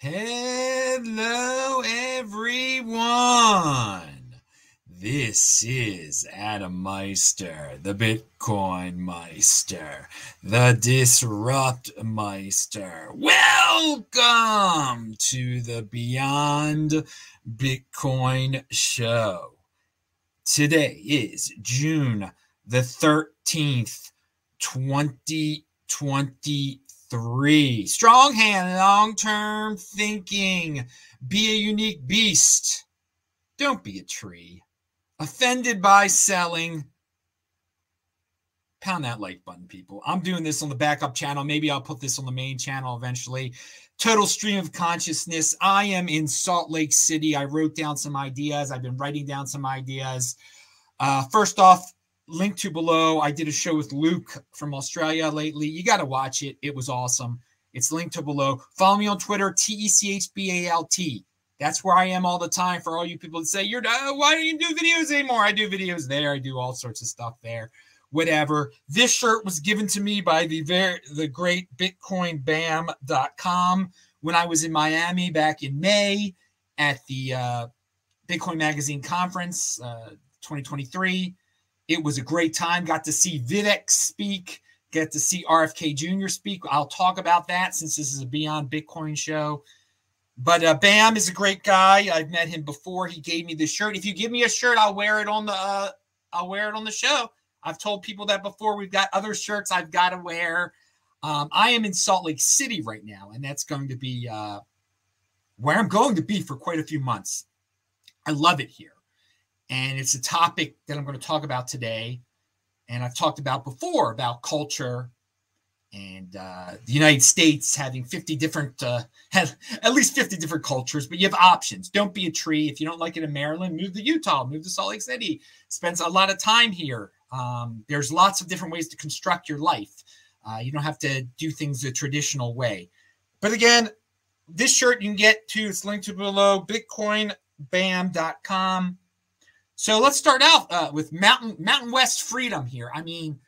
Hello, everyone. This is Adam Meister, the Bitcoin Meister, the Disrupt Meister. Welcome to the Beyond Bitcoin Show. Today is June the 13th, 2023 three. Strong hand, long term thinking. Be a unique beast. Don't be a tree. Offended by selling. Pound that like button, people. I'm doing this on the backup channel. Maybe I'll put this on the main channel eventually. Total stream of consciousness. I am in Salt Lake City. I wrote down some ideas. I've been writing down some ideas. Uh, first off, link to below. I did a show with Luke from Australia lately. You got to watch it. It was awesome. It's linked to below. Follow me on Twitter, T E C H B A L T. That's where I am all the time for all you people that say, You're uh, why don't you do videos anymore? I do videos there. I do all sorts of stuff there. Whatever. This shirt was given to me by the very the great BitcoinBam.com when I was in Miami back in May at the uh, Bitcoin Magazine conference uh, 2023 it was a great time. Got to see Vivek speak, get to see RFK Jr. speak. I'll talk about that since this is a Beyond Bitcoin show. But uh, Bam is a great guy. I've met him before. He gave me the shirt. If you give me a shirt, I'll wear it on the uh, I'll wear it on the show. I've told people that before. We've got other shirts I've got to wear. Um, I am in Salt Lake City right now, and that's going to be uh, where I'm going to be for quite a few months. I love it here. And it's a topic that I'm going to talk about today. And I've talked about before about culture and uh, the United States having 50 different, uh, at least 50 different cultures, but you have options. Don't be a tree. If you don't like it in Maryland, move to Utah, move to Salt Lake City, spends a lot of time here. Um, there's lots of different ways to construct your life. Uh, you don't have to do things the traditional way. But again, this shirt you can get to, it's linked to below, bitcoinbam.com. So let's start out uh, with Mountain Mountain West Freedom here. I mean,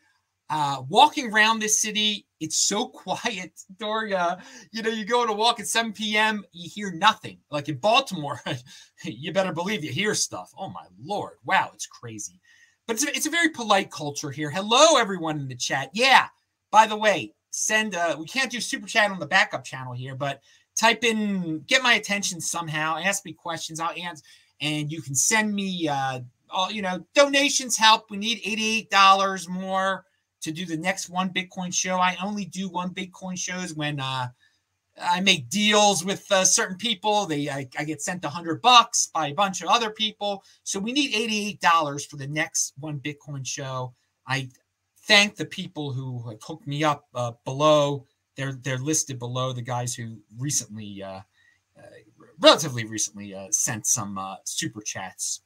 uh, walking around this city, it's so quiet, Doria. You know, you go to walk at 7 p.m., you hear nothing. Like in Baltimore, you better believe you hear stuff. Oh my lord, wow, it's crazy. But it's a, it's a very polite culture here. Hello, everyone in the chat. Yeah. By the way, send. Uh, we can't do super chat on the backup channel here, but type in, get my attention somehow. Ask me questions. I'll answer and you can send me uh, all you know donations help. We need $88 more to do the next one bitcoin show. I only do one bitcoin shows when uh, i make deals with uh, certain people. They I, I, get sent a 100 bucks by a bunch of other people. So we need $88 for the next one bitcoin show. I thank the people who have hooked me up uh, below. They're they're listed below the guys who recently uh, uh, relatively recently uh, sent some uh, super chats.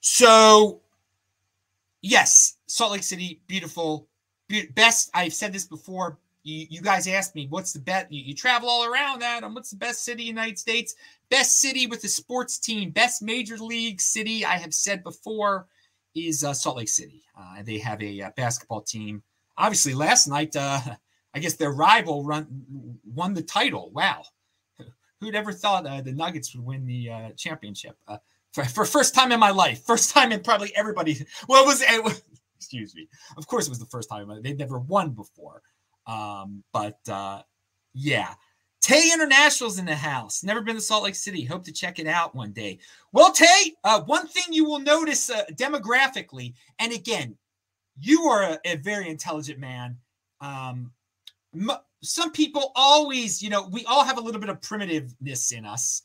So, yes, Salt Lake City, beautiful, be- best. I've said this before. You, you guys asked me, what's the best? You, you, travel all around, Adam. What's the best city in the United States? Best city with a sports team, best major league city. I have said before is uh, Salt Lake City. Uh, they have a, uh, basketball team. Obviously, last night, uh, I guess their rival run won the title. Wow, who'd ever thought uh, the Nuggets would win the uh, championship? Uh, for, for first time in my life, first time in probably everybody. Well, it was, it excuse me. Of course, it was the first time they'd never won before. Um, but uh, yeah, Tay International's in the house. Never been to Salt Lake City. Hope to check it out one day. Well, Tay, uh, one thing you will notice uh, demographically, and again, you are a, a very intelligent man. Um, some people always, you know, we all have a little bit of primitiveness in us.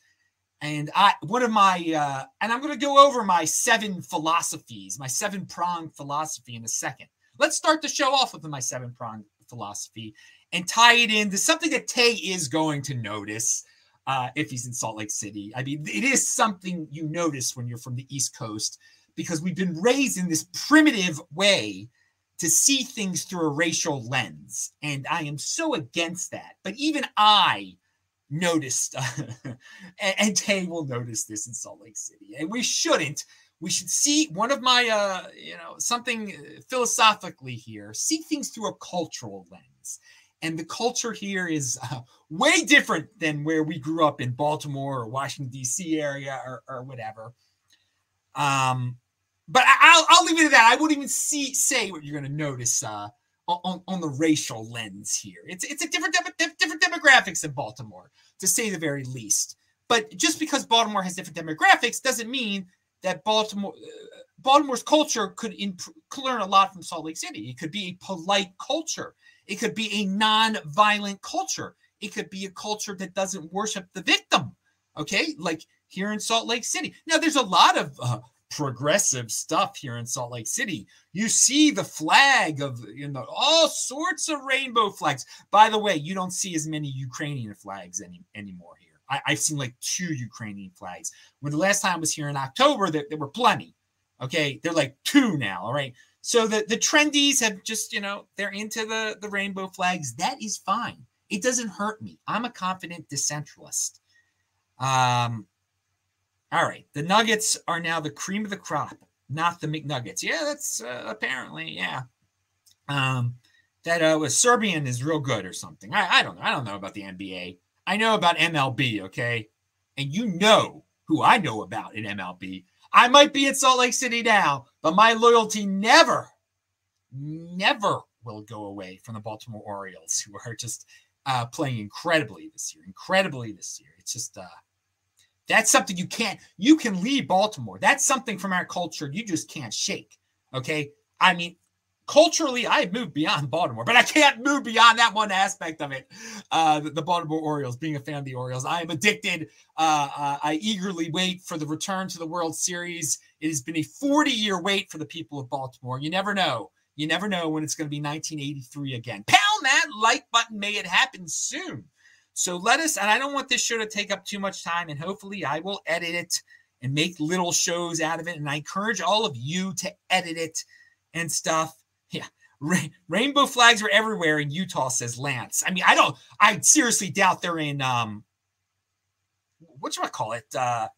And I, one of my, uh, and I'm going to go over my seven philosophies, my seven prong philosophy in a second. Let's start the show off with my seven prong philosophy and tie it into something that Tay is going to notice uh, if he's in Salt Lake City. I mean, it is something you notice when you're from the East Coast because we've been raised in this primitive way to see things through a racial lens. And I am so against that. But even I noticed, uh, and, Tay will notice this in Salt Lake City. And we shouldn't. We should see one of my, uh, you know, something philosophically here, see things through a cultural lens. and the culture here is uh, way different than where we grew up in Baltimore or Washington D.C. area or, or whatever. Um, but I, will I'll leave it at that. I wouldn't even see say what you're going to notice uh, on, on the racial lens here. It's it's a different different demographics in Baltimore, to say the very least. But just because Baltimore has different demographics doesn't mean that Baltimore uh, Baltimore's culture could, imp- could learn a lot from Salt Lake City. It could be a polite culture. It could be a non-violent culture. It could be a culture that doesn't worship the victim. Okay, like here in Salt Lake City. Now, there's a lot of uh, progressive stuff here in Salt Lake City. You see the flag of you know all sorts of rainbow flags. By the way, you don't see as many Ukrainian flags any anymore here. I, have seen like two Ukrainian flags. When the last time I was here in October, there, there were plenty. Okay, they're like two now. All right. So the the trendies have just you know they're into the the rainbow flags. That is fine. It doesn't hurt me. I'm a confident decentralist. Um. All right, the Nuggets are now the cream of the crop, not the McNuggets. Yeah, that's uh, apparently yeah. Um, that uh, was Serbian is real good or something. I, I don't know. I don't know about the NBA. I know about MLB. Okay, and you know who I know about in MLB. I might be in Salt Lake City now, but my loyalty never, never will go away from the Baltimore Orioles, who are just uh, playing incredibly this year. Incredibly this year. It's just uh, that's something you can't. You can leave Baltimore. That's something from our culture you just can't shake. Okay, I mean, culturally, I've moved beyond Baltimore, but I can't move beyond that one aspect of it. Uh, the, the, Baltimore Orioles, being a fan of the Orioles, I am addicted. Uh, uh, I eagerly wait for the return to the World Series. It has been a 40 year wait for the people of Baltimore. You never know. You never know when it's going to be 1983 again. Pound that like button. May it happen soon. So let us, and I don't want this show to take up too much time, and hopefully I will edit it and make little shows out of it. And I encourage all of you to edit it and stuff yeah. rainbow flags are everywhere in Utah, says Lance. I mean, I don't, I seriously doubt they're in, um, what do I call it? Uh,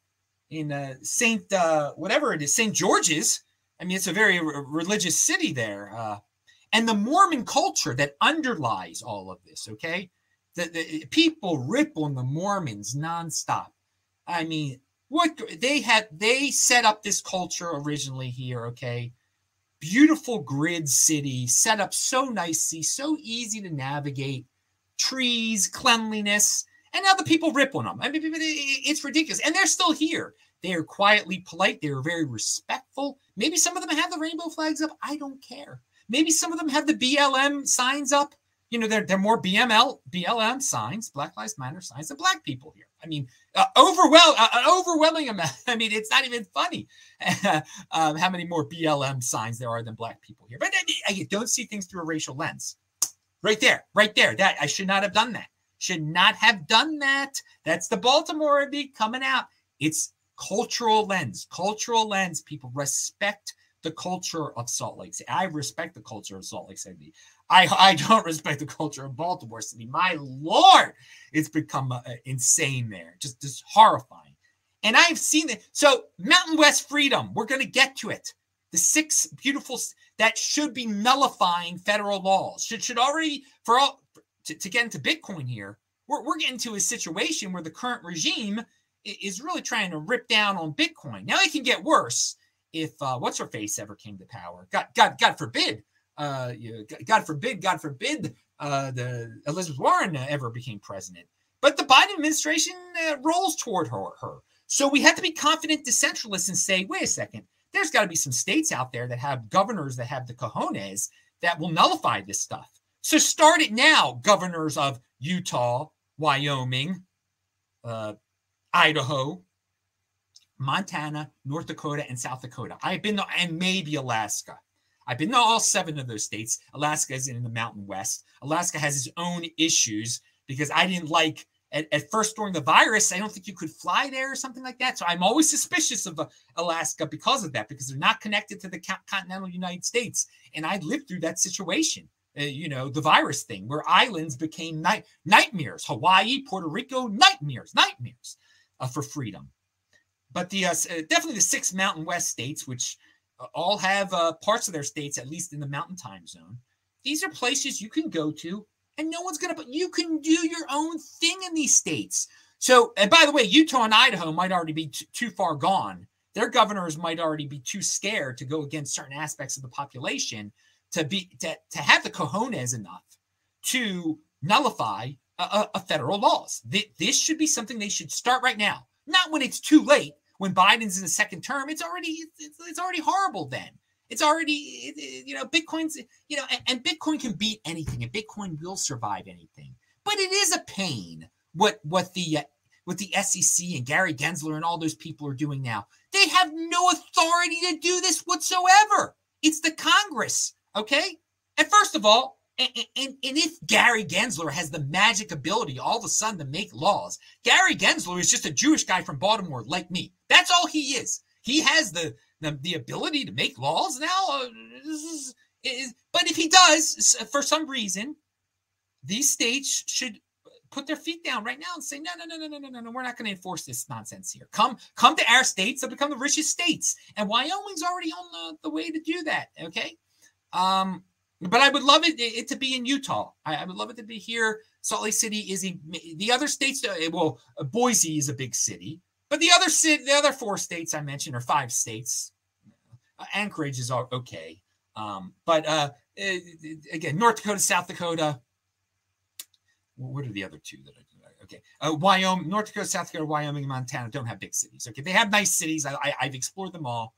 in uh, Saint, uh, whatever it is, St. George's. I mean, it's a very r- religious city there. Uh, and the Mormon culture that underlies all of this, okay? The, the people rip on the Mormons nonstop. I mean, what they had, they set up this culture originally here, okay? beautiful grid city set up so nicely, so easy to navigate, trees, cleanliness, and now the people rip on them. I mean, it's ridiculous. And they're still here. They are quietly polite. They are very respectful. Maybe some of them have the rainbow flags up. I don't care. Maybe some of them have the BLM signs up. You know, they're, they're more BML, BLM signs, Black Lives Matter signs than black people here. I mean, uh, overwhelm, uh, an overwhelming amount. I mean, it's not even funny um, how many more BLM signs there are than black people here. But I, I don't see things through a racial lens. Right there, right there. That I should not have done that. Should not have done that. That's the Baltimore me coming out. It's cultural lens. Cultural lens. People respect the culture of Salt Lake City. I respect the culture of Salt Lake City. I, I don't respect the culture of Baltimore City. My Lord, it's become uh, insane there, just, just horrifying. And I've seen it. So, Mountain West Freedom, we're going to get to it. The six beautiful that should be nullifying federal laws should should already for all to, to get into Bitcoin here. We're, we're getting to a situation where the current regime is really trying to rip down on Bitcoin. Now it can get worse if uh, what's her face ever came to power. God, God, God forbid uh, God forbid, God forbid, uh, the Elizabeth Warren ever became president. But the Biden administration uh, rolls toward her, her. So we have to be confident decentralists and say, wait a second, there's got to be some states out there that have governors that have the cojones that will nullify this stuff. So start it now, governors of Utah, Wyoming, uh, Idaho, Montana, North Dakota, and South Dakota. I've been, there, and maybe Alaska. I've been to all seven of those states. Alaska is in the Mountain West. Alaska has its own issues because I didn't like at, at, first during the virus. I don't think you could fly there or something like that. So I'm always suspicious of uh, Alaska because of that, because they're not connected to the continental United States. And I lived through that situation. Uh, you know, the virus thing where islands became night- nightmares. Hawaii, Puerto Rico, nightmares, nightmares uh, for freedom. But the uh, uh definitely the six Mountain West states, which all have uh, parts of their states, at least in the mountain time zone. These are places you can go to and no one's going to, but you can do your own thing in these states. So, and by the way, Utah and Idaho might already be t- too far gone. Their governors might already be too scared to go against certain aspects of the population to be to, to have the cojones enough to nullify a, a federal laws. This should be something they should start right now, not when it's too late. When Biden's in the second term, it's already it's, it's already horrible. Then it's already you know Bitcoin's you know and, and Bitcoin can beat anything, and Bitcoin will survive anything. But it is a pain what what the uh, what the SEC and Gary Gensler and all those people are doing now. They have no authority to do this whatsoever. It's the Congress, okay? And first of all, and, and, and, if Gary Gensler has the magic ability all of a sudden to make laws, Gary Gensler is just a Jewish guy from Baltimore like me. That's all he is. He has the the, the ability to make laws now. Uh, but if he does, for some reason, these states should put their feet down right now and say, no, no, no, no, no, no, no, no, we're not going to enforce this nonsense here. Come, come to our states to become the richest states. And Wyoming's already on the, the way to do that. Okay. Um, but I would love it, it to be in Utah. I, I, would love it to be here. Salt Lake City is a, the other states. Uh, well, uh, Boise is a big city, but the other city, the other four states I mentioned are five states. Uh, Anchorage is okay, um, but uh, uh, again, North Dakota, South Dakota. What are the other two that I Okay, uh, Wyoming, North Dakota, South Dakota, Wyoming, Montana don't have big cities. Okay, they have nice cities. I, I, I've explored them all.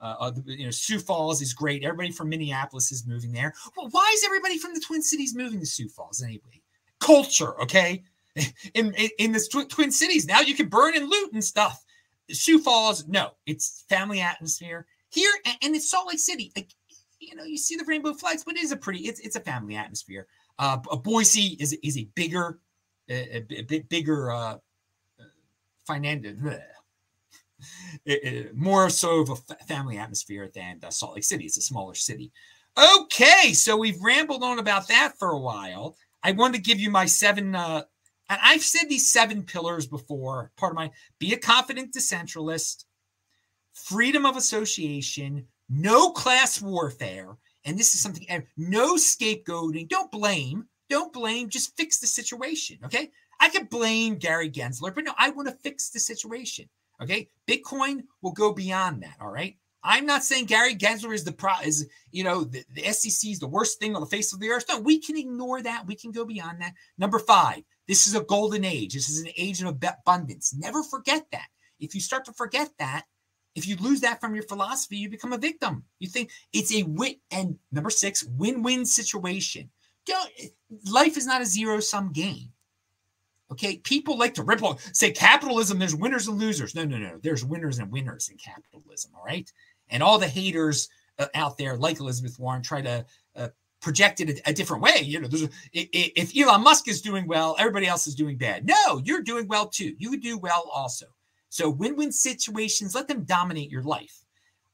Uh, uh, you know, Sioux Falls is great. Everybody from Minneapolis is moving there. Well, why is everybody from the Twin Cities moving to Sioux Falls anyway? Culture, okay? In in, in the tw- Twin Cities now, you can burn and loot and stuff. Sioux Falls, no, it's family atmosphere here, and, and it's Salt Lake City. Like, you know, you see the rainbow flags, but it is a pretty, it's it's a family atmosphere. Uh, Boise is is a bigger, a, a bit bigger uh, uh financial it, it, more so of a family atmosphere than uh, Salt Lake City. It's a smaller city. Okay, so we've rambled on about that for a while. I wanted to give you my seven, uh, and I've said these seven pillars before. Part of my be a confident decentralist, freedom of association, no class warfare, and this is something no scapegoating. Don't blame. Don't blame. Just fix the situation. Okay. I could blame Gary Gensler, but no, I want to fix the situation. Okay. Bitcoin will go beyond that. All right. I'm not saying Gary Gensler is the pro is you know the, the SEC is the worst thing on the face of the earth. No, we can ignore that. We can go beyond that. Number five, this is a golden age. This is an age of abundance. Never forget that. If you start to forget that, if you lose that from your philosophy, you become a victim. You think it's a win and number six, win-win situation. Don't life is not a zero-sum game. Okay, people like to ripple say capitalism, there's winners and losers. No, no, no. There's winners and winners in capitalism. All right. And all the haters uh, out there, like Elizabeth Warren, try to uh, project it a, a, different way. You know, there's a, if Elon Musk is doing well, everybody else is doing bad. No, you're doing well too. You do well also. So win win situations, let them dominate your life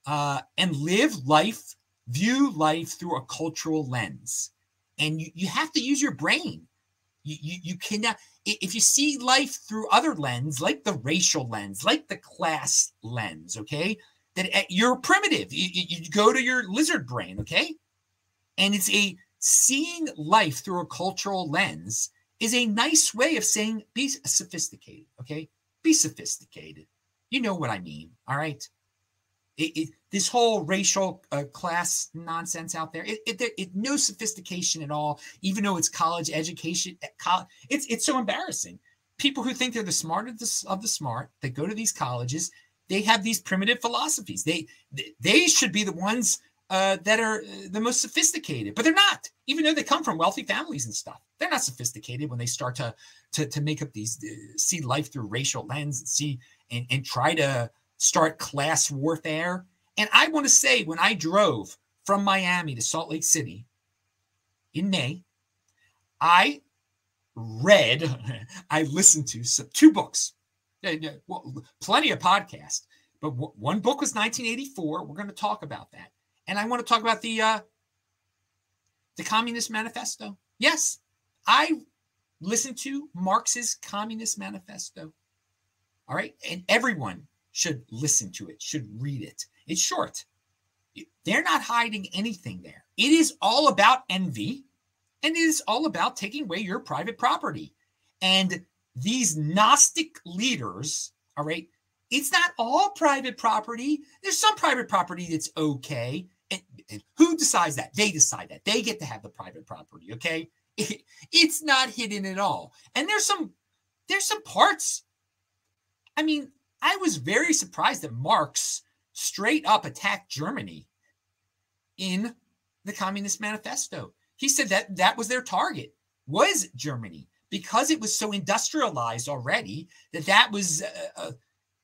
uh, and live life, view life through a cultural lens. And you, you have to use your brain. You, you, you cannot if you see life through other lens, like the racial lens, like the class lens, okay, that eh, you're primitive. You, you go to your lizard brain, okay, and it's a seeing life through a cultural lens is a nice way of saying be sophisticated, okay, be sophisticated. You know what I mean, all right. It, it, this whole racial uh, class nonsense out there, it, it, no sophistication at all. Even though it's college education, eh, it's it's so embarrassing. People who think they're the smart of the, of the smart, that go to these colleges, they have these primitive philosophies. They they should be the ones uh, that are uh, the most sophisticated, but they're not. Even though they come from wealthy families and stuff, they're not sophisticated when they start to to, to make up these uh, see life through racial lens and see and, and try to start class warfare. And I want to say, when I drove from Miami to Salt Lake City in May, I read, I listened to some, two books, plenty of podcasts, but one book was 1984. We're going to talk about that, and I want to talk about the uh, the Communist Manifesto. Yes, I listened to Marx's Communist Manifesto. All right, and everyone should listen to it, should read it. It's short. They're not hiding anything there. It is all about envy and it is all about taking away your private property. And these Gnostic leaders, all right, it's not all private property. There's some private property that's okay. And, and who decides that? They decide that. They get to have the private property, okay? It, it's not hidden at all. And there's some there's some parts. I mean, I was very surprised that Marx straight up attacked Germany in the Communist Manifesto. He said that that was their target was Germany because it was so industrialized already that that was a, a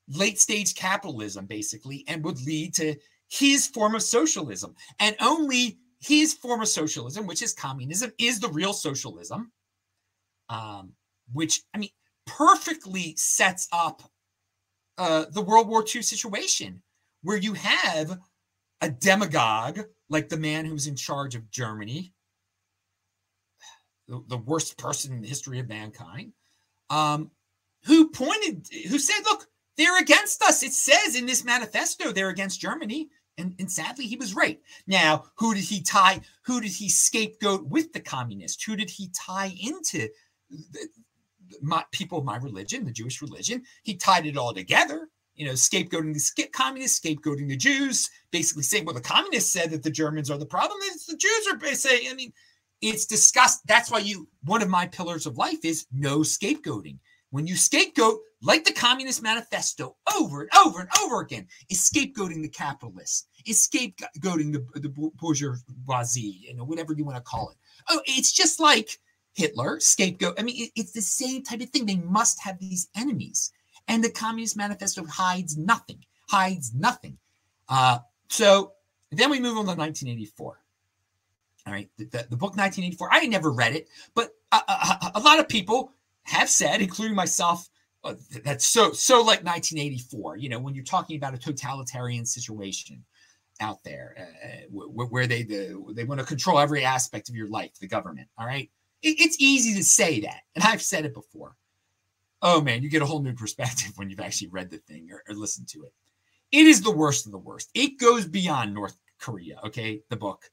late stage capitalism basically and would lead to his form of socialism and only his form of socialism which is communism is the real socialism um, which i mean perfectly sets up uh, the world war ii situation where you have a demagogue like the man who's in charge of Germany, the, the worst person in the history of mankind, um, who pointed, who said, look, they're against us. It says in this manifesto they're against Germany. And, and sadly, he was right. Now, who did he tie? Who did he scapegoat with the communists? Who did he tie into the, my, people of my religion, the Jewish religion? He tied it all together you know, scapegoating the communists, scapegoating the Jews, basically saying, well, the communists said that the Germans are the problem. It's the Jews are saying, I mean, it's disgust. That's why you, one of my pillars of life is no scapegoating. When you scapegoat, like the Communist Manifesto over and over and over again, is scapegoating the capitalists, is scapegoating the, the bourgeoisie, you know, whatever you want to call it. Oh, it's just like Hitler, scapegoat. I mean, it, it's the same type of thing. They must have these enemies. And the Communist Manifesto hides nothing, hides nothing. Uh, so then we move on to 1984. All right, the, the, the book 1984. I never read it, but a, a, a, lot of people have said, including myself, uh, that's so so like 1984. You know, when you're talking about a totalitarian situation out there, uh, where, where they the, they want to control every aspect of your life, the government. All right, it, it's easy to say that, and I've said it before oh man, you get a whole new perspective when you've actually read the thing or, or listened to it. It is the worst of the worst. It goes beyond North Korea, okay? The book,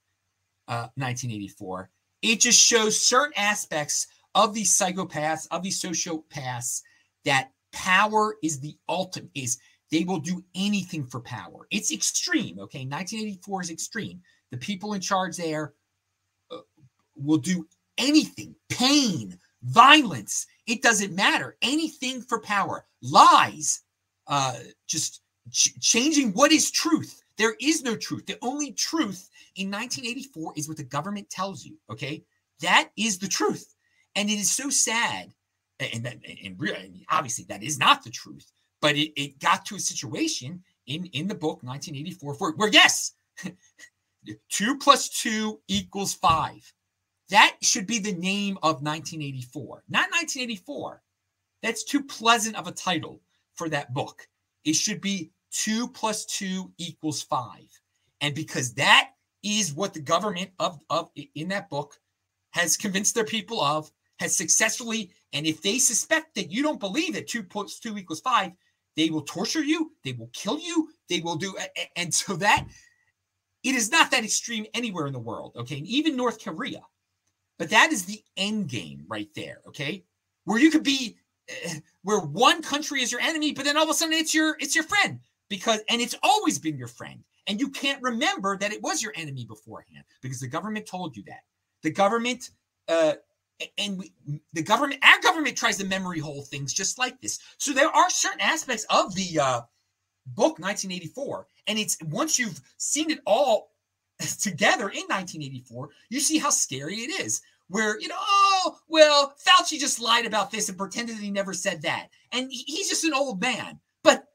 uh, 1984. It just shows certain aspects of these psychopaths, of these sociopaths, that power is the ultimate, is they will do anything for power. It's extreme, okay? 1984 is extreme. The people in charge there uh, will do anything, pain, violence, it doesn't matter. Anything for power, lies, uh, just ch- changing what is truth. There is no truth. The only truth in 1984 is what the government tells you. Okay, that is the truth, and it is so sad. And that, and really, obviously, that is not the truth. But it, it got to a situation in in the book 1984 where, where yes, two plus two equals five. That should be the name of 1984, not 1984. That's too pleasant of a title for that book. It should be two plus two equals five. And because that is what the government of, of in that book has convinced their people of, has successfully, and if they suspect that you don't believe that two plus two equals five, they will torture you, they will kill you, they will do, and so that it is not that extreme anywhere in the world. Okay. And even North Korea, but that is the end game right there, okay? Where you could be uh, where one country is your enemy, but then all of a sudden it's your it's your friend because and it's always been your friend. And you can't remember that it was your enemy beforehand because the government told you that. The government uh and we, the government our government tries to memory hole things just like this. So there are certain aspects of the uh book 1984 and it's once you've seen it all together in 1984, you see how scary it is. Where, you know, oh, well, Fauci just lied about this and pretended that he never said that. And he's just an old man. But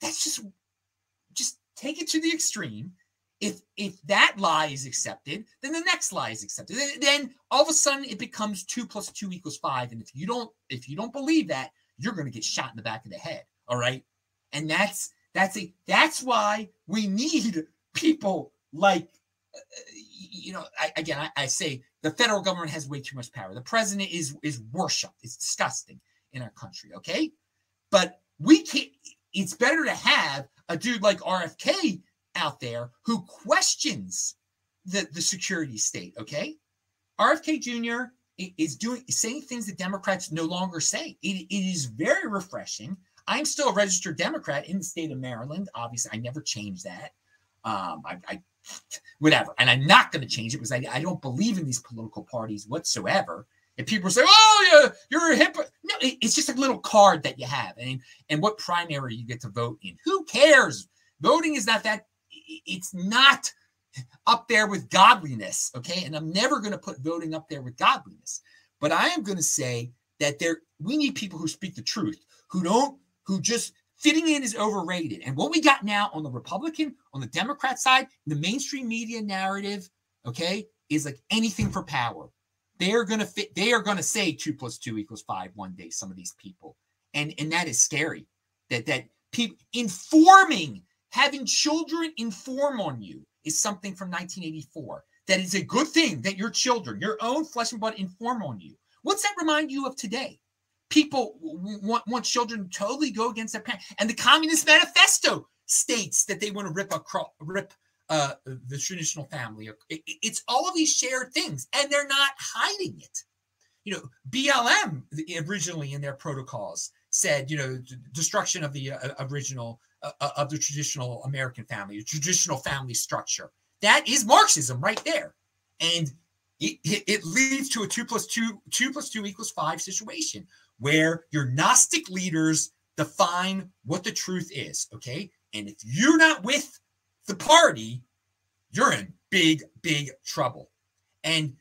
that's just, just take it to the extreme. If if that lie is accepted, then the next lie is accepted. Then, all of a sudden it becomes two plus two equals five. And if you don't, if you don't believe that, you're going to get shot in the back of the head. All right. And that's that's a that's why we need people like you know, I, again, I, I, say the federal government has way too much power. The president is is worshipped. It's disgusting in our country. Okay, but we can't. It's better to have a dude like RFK out there who questions the the security state. Okay, RFK Jr. is doing saying things that Democrats no longer say. It, it is very refreshing. I'm still a registered Democrat in the state of Maryland. Obviously, I never changed that. Um, I, I whatever, and I'm not going to change it because I, I don't believe in these political parties whatsoever. And people say, "Oh, yeah, you're a hip," no, it, it's just a little card that you have, and and what primary you get to vote in. Who cares? Voting is not that. It's not up there with godliness, okay? And I'm never going to put voting up there with godliness, but I am going to say that there we need people who speak the truth, who don't who just fitting in is overrated. And what we got now on the Republican, on the Democrat side, the mainstream media narrative, okay, is like anything for power. They are gonna fit, they are gonna say two plus two equals five one day, some of these people. And and that is scary. That that people informing, having children inform on you is something from 1984. That is a good thing that your children, your own flesh and blood, inform on you. What's that remind you of today? People want, want children to totally go against their parents. And the Communist Manifesto states that they want to rip a rip uh, the traditional family. It's all of these shared things, and they're not hiding it. You know, BLM originally in their protocols said, you know, destruction of the uh, original uh, uh, of the traditional American family, the traditional family structure. That is Marxism right there, and it, it, it leads to a two plus two two plus two equals five situation where your Gnostic leaders define what the truth is. Okay. And if you're not with the party, you're in big, big trouble. And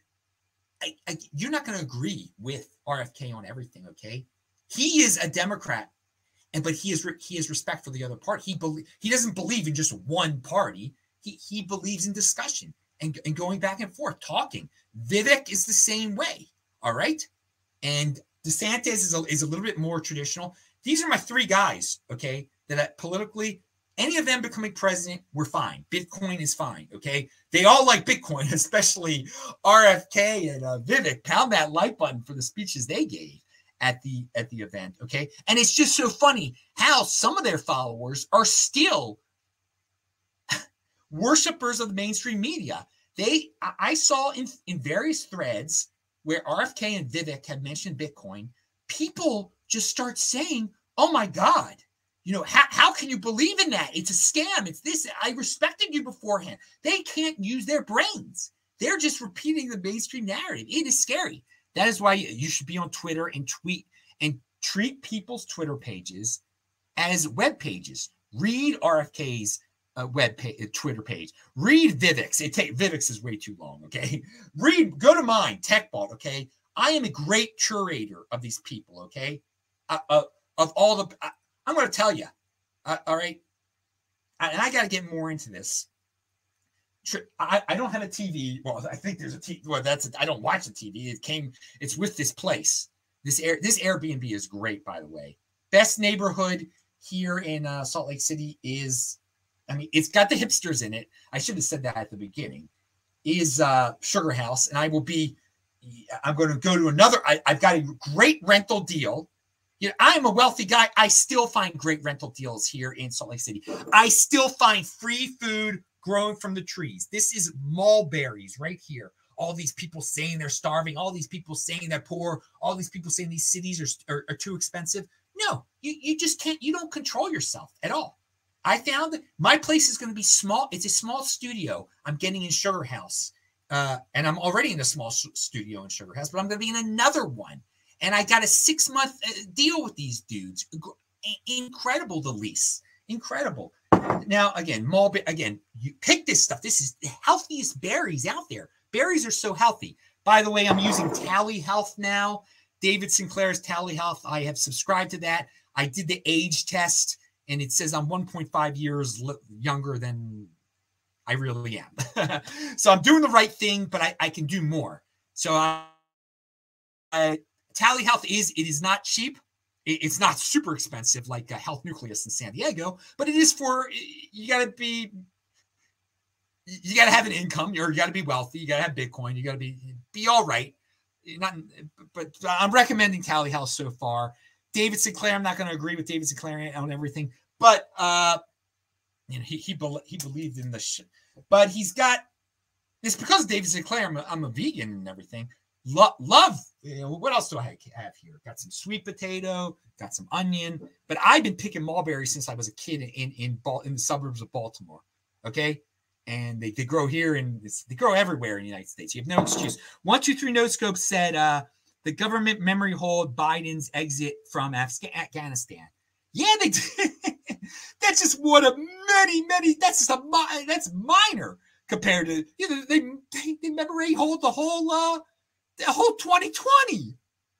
I, I, you're not going to agree with RFK on everything. Okay. He is a Democrat. And but he is he has respect for the other part. He believe he doesn't believe in just one party. He he believes in discussion and, and going back and forth, talking. Vivek is the same way. All right. And DeSantis is a, is a little bit more traditional. These are my three guys, okay, that politically, any of them becoming president, we're fine. Bitcoin is fine, okay? They all like Bitcoin, especially RFK and uh, Vivek. Pound that like button for the speeches they gave at the at the event, okay? And it's just so funny how some of their followers are still worshippers of the mainstream media. They I saw in in various threads where RFK and Vivek had mentioned Bitcoin, people just start saying, oh my God, you know, how, how can you believe in that? It's a scam. It's this. I respected you beforehand. They can't use their brains. They're just repeating the mainstream narrative. It is scary. That is why you should be on Twitter and tweet and treat people's Twitter pages as web pages. Read RFK's uh, web page, Twitter page. Read Vivek's. It take Vivek's is way too long. Okay. Read. Go to mine, TechBalt. Okay. I am a great curator of these people. Okay. Uh, uh, of all the, I, am going to tell you. Uh, all right. And I got to get more into this. I, I don't have a TV. Well, I think there's a TV. Well, that's I don't watch the TV. It came. It's with this place. This air. This Airbnb is great, by the way. Best neighborhood here in uh, Salt Lake City is I mean, it's got the hipsters in it. I should have said that at the beginning. Is uh, Sugar House, and I will be. I'm going to go to another. I, I've got a great rental deal. You know, I'm a wealthy guy. I still find great rental deals here in Salt Lake City. I still find free food growing from the trees. This is mulberries right here. All these people saying they're starving. All these people saying they're poor. All these people saying these cities are, are, are too expensive. No, you, you just can't. You don't control yourself at all. I found my place is going to be small. It's a small studio I'm getting in Sugar House. Uh, and I'm already in a small studio in Sugar House, but I'm going to be in another one. And I got a six month uh, deal with these dudes. Incredible, the lease. Incredible. Now, again, Mulberry, again, you pick this stuff. This is the healthiest berries out there. Berries are so healthy. By the way, I'm using Tally Health now. David Sinclair's Tally Health. I have subscribed to that. I did the age test and it says I'm 1.5 years younger than I really am. so I'm doing the right thing, but I, I can do more. So uh, Tally Health is it is not cheap. It, it's not super expensive like a Health Nucleus in San Diego, but it is for you got to be you got to have an income. You're, you got to be wealthy. You got to have Bitcoin. You got to be be all right. Not, but I'm recommending Tally Health so far. David Sinclair, I'm not going to agree with David Sinclair on everything, but uh, you know, he he, be- he believed in the shit. But he's got It's because David Sinclair, I'm a, I'm a vegan and everything. Lo- love, you know, what else do I have here? Got some sweet potato, got some onion, but I've been picking mulberries since I was a kid in in in, in the suburbs of Baltimore. Okay, and they, they grow here and they grow everywhere in the United States. You have no excuse. One, two, three, no scope said uh, the government memory hold Biden's exit from Afghanistan. Yeah, they did. that's just one of many, many. That's just a that's minor compared to you know they they, they memory hold the whole uh the whole 2020,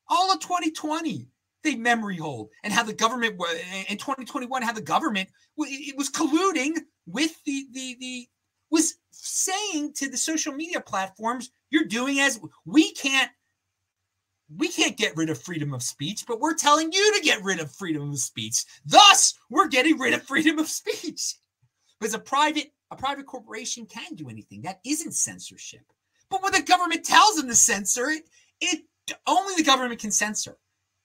all of 2020. They memory hold and how the government in 2021 how the government it was colluding with the the the was saying to the social media platforms, you're doing as we can't we can't get rid of freedom of speech, but we're telling you to get rid of freedom of speech. Thus, we're getting rid of freedom of speech. Because a private a private corporation can do anything. That isn't censorship. But when the government tells them to censor it, it only the government can censor.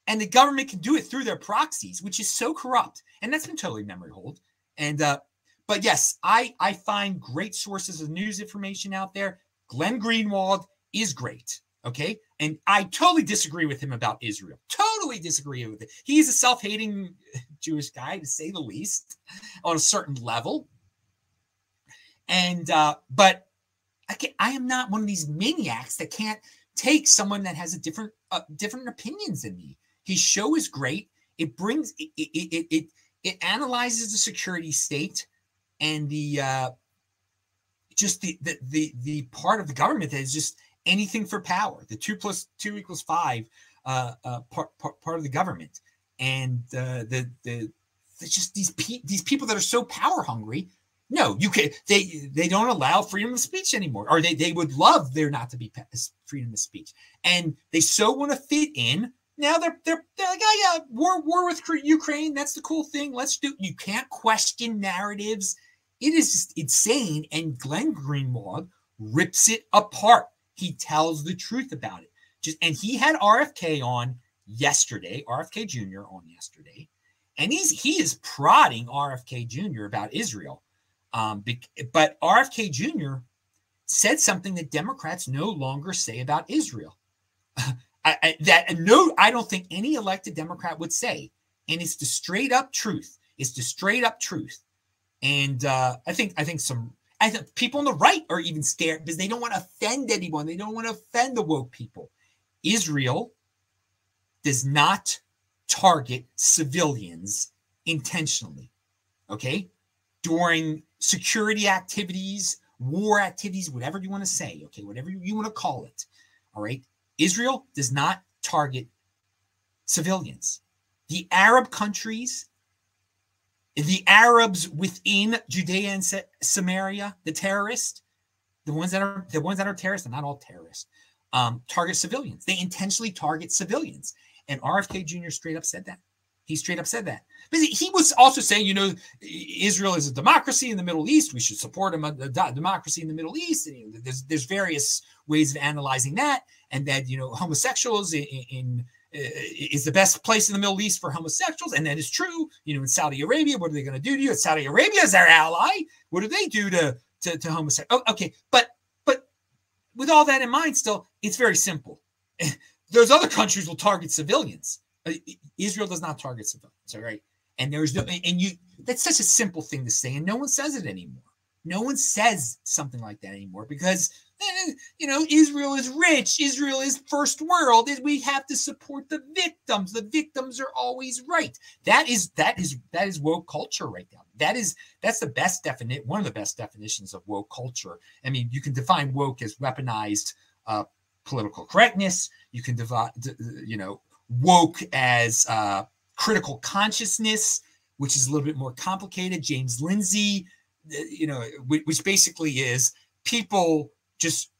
And the government can do it through their proxies, which is so corrupt. And that's been totally memory hold. And uh, but yes, I I find great sources of news information out there. Glenn Greenwald is great. Okay. And I totally disagree with him about Israel. Totally disagree with it. He's a self hating Jewish guy, to say the least, on a certain level. And, uh, but I, can, I am not one of these maniacs that can't take someone that has a different, uh, different opinions than me. His show is great. It brings, it, it, it, it, it analyzes the security state and the, uh, just the, the, the, the part of the government that is just anything for power. The two plus two equals five uh, uh, part, part, part of the government, and uh, the the just these pe- these people that are so power hungry. No, you can they they don't allow freedom of speech anymore, or they they would love there not to be freedom of speech, and they so want to fit in. Now they're they're they're like, oh yeah, war war with Ukraine. That's the cool thing. Let's do. You can't question narratives. It is just insane. And Glenn Greenwald rips it apart. He tells the truth about it. Just and he had RFK on yesterday, RFK Jr. on yesterday, and he's he is prodding RFK Jr. about Israel. Um, but RFK Jr. said something that Democrats no longer say about Israel. I, I, that no, I don't think any elected Democrat would say, and it's the straight up truth. It's the straight up truth. And uh, I think I think some I think people on the right are even scared because they don't want to offend anyone. They don't want to offend the woke people. Israel does not target civilians intentionally. Okay. During security activities, war activities, whatever you want to say. Okay. Whatever you want to call it. All right. Israel does not target civilians. The Arab countries the Arabs within Judea and Samaria, the terrorists, the ones that are the ones that are terrorists, and not all terrorists, um, target civilians. They intentionally target civilians. And RFK Jr. straight up said that. He straight up said that. But he was also saying, you know, Israel is a democracy in the Middle East. We should support a, democracy in the Middle East. And, there's there's various ways of analyzing that, and that you know homosexuals in, in is the best place in the Middle East for homosexuals, and that is true. You know, in Saudi Arabia, what are they going to do to you? Saudi Arabia is our ally. What do they do to to, to homosexuals? Oh, okay, but but with all that in mind, still, it's very simple. Those other countries will target civilians. Uh, Israel does not target civilians. All right, and there's no and you. That's such a simple thing to say, and no one says it anymore. No one says something like that anymore because you know, Israel is rich. Israel is first world. We have to support the victims. The victims are always right. That is that is that is woke culture right now. That is that's the best definite One of the best definitions of woke culture. I mean, you can define woke as weaponized uh, political correctness. You can divide, you know, woke as uh, critical consciousness, which is a little bit more complicated. James Lindsay, eh, you know, which basically is people just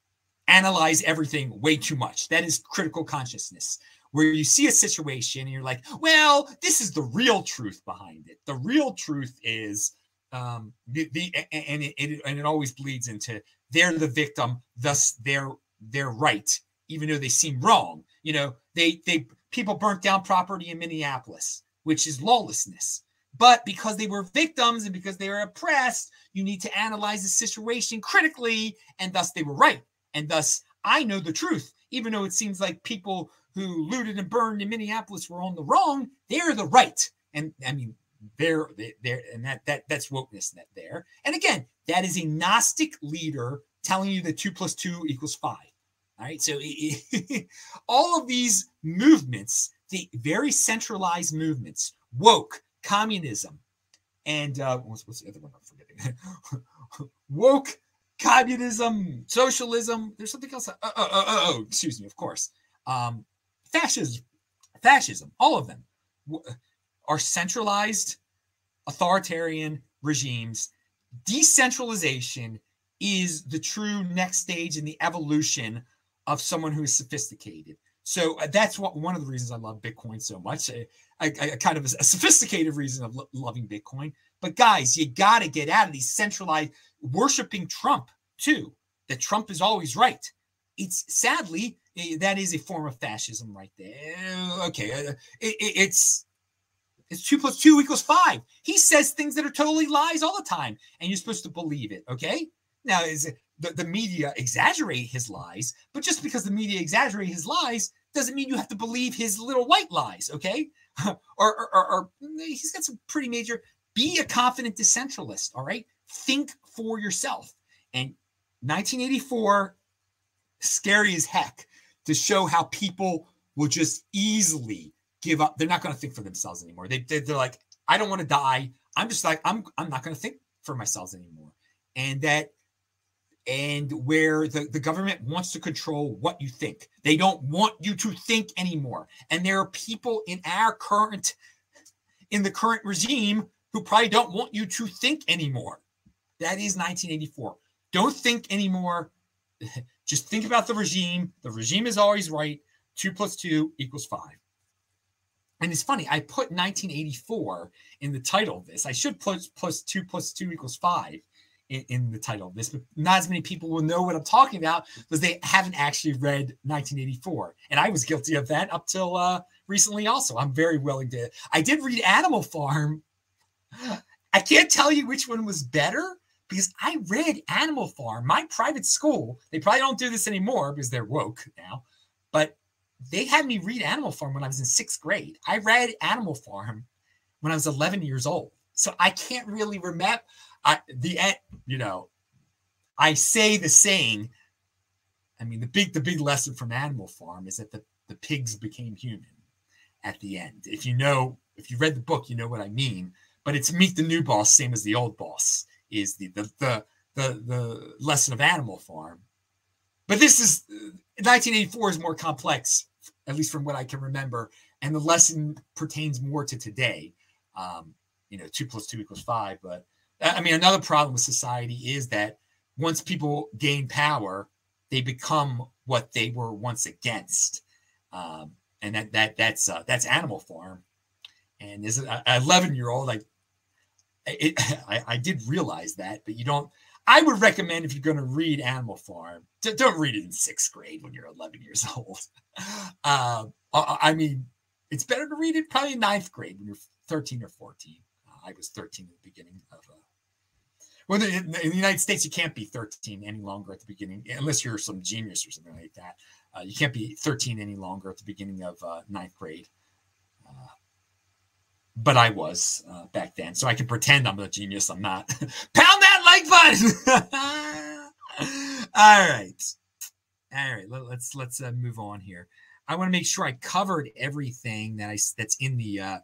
analyze everything way too much. That is critical consciousness, where you see a situation and you're like, well, this is the real truth behind it. The real truth is um, the, the and it, it, and it always bleeds into they're the victim, thus they're they're right, even though they seem wrong. You know, they they people burnt down property in Minneapolis, which is lawlessness. But because they were victims and because they were oppressed, you need to analyze the situation critically, and thus they were right. And thus I know the truth, even though it seems like people who looted and burned in Minneapolis were on the wrong, they're the right. And I mean, they're there, and that that that's wokeness that there. And again, that is a Gnostic leader telling you that two plus two equals five. All right, so all of these movements, the very centralized movements, woke, communism, and uh, what's, what's the other one I'm forgetting? woke, communism, socialism. There's something else. Uh, uh, uh, oh, excuse me. Of course, um, fascism, fascism. All of them are centralized, authoritarian regimes. Decentralization is the true next stage in the evolution of someone who is sophisticated. So uh, that's what one of the reasons I love Bitcoin so much. I, I kind of a sophisticated reason of lo- loving Bitcoin. But guys, you got to get out of these centralized worshiping Trump too. That Trump is always right. It's sadly eh, that is a form of fascism right there. Okay, uh, it, it, it's it's two plus two equals five. He says things that are totally lies all the time, and you're supposed to believe it. Okay, now is the, the media exaggerate his lies, but just because the media exaggerate his lies doesn't mean you have to believe his little white lies. Okay, or, or, or, or mm, he's got some pretty major. Be a confident decentralist. All right, think for yourself. And 1984, scary as heck to show how people will just easily give up. They're not going to think for themselves anymore. They, they, they're like, I don't want to die. I'm just like, I'm, I'm not going to think for myself anymore. And that, and where the, the government wants to control what you think. They don't want you to think anymore. And there are people in our current, in the current regime who probably don't want you to think anymore. That is 1984. Don't think anymore. Just think about the regime. The regime is always right. Two plus two equals five. And it's funny, I put 1984 in the title of this. I should put plus two plus two equals five in, in, the title of this, but not as many people will know what I'm talking about because they haven't actually read 1984. And I was guilty of that up till uh, recently, also. I'm very willing to. I did read Animal Farm. I can't tell you which one was better because I read Animal Farm, my private school. They probably don't do this anymore because they're woke now, but they had me read Animal Farm when I was in sixth grade. I read Animal Farm when I was 11 years old. So I can't really remember I, the, you know, I say the saying. I mean, the big, the big lesson from Animal Farm is that the, the pigs became human at the end. If you know, if you read the book, you know what I mean. But it's meet the new boss, same as the old boss, is the the the the, the lesson of Animal Farm. But this is 1984 is more complex, at least from what I can remember, and the lesson pertains more to today. Um, you know, two plus two equals five. But I mean, another problem with society is that once people gain power, they become what they were once against, um, and that that that's uh, that's Animal Farm. And as an 11 year old, I, it, I I did realize that, but you don't I would recommend if you're going to read Animal Farm, don't read it in sixth grade when you're 11 years old. Uh, I mean, it's better to read it probably in ninth grade when you're 13 or 14. Uh, I was 13 at the beginning of. Uh, well, in, the United States, you can't be 13 any longer at the beginning, unless you're some genius or something like that. Uh, you can't be 13 any longer at the beginning of uh, ninth grade uh, but I was uh, back then, so I can pretend I'm a genius. I'm not. Pound that like button. All right. All right. Let, us let's uh, move on here. I want to make sure I covered everything that I that's in the.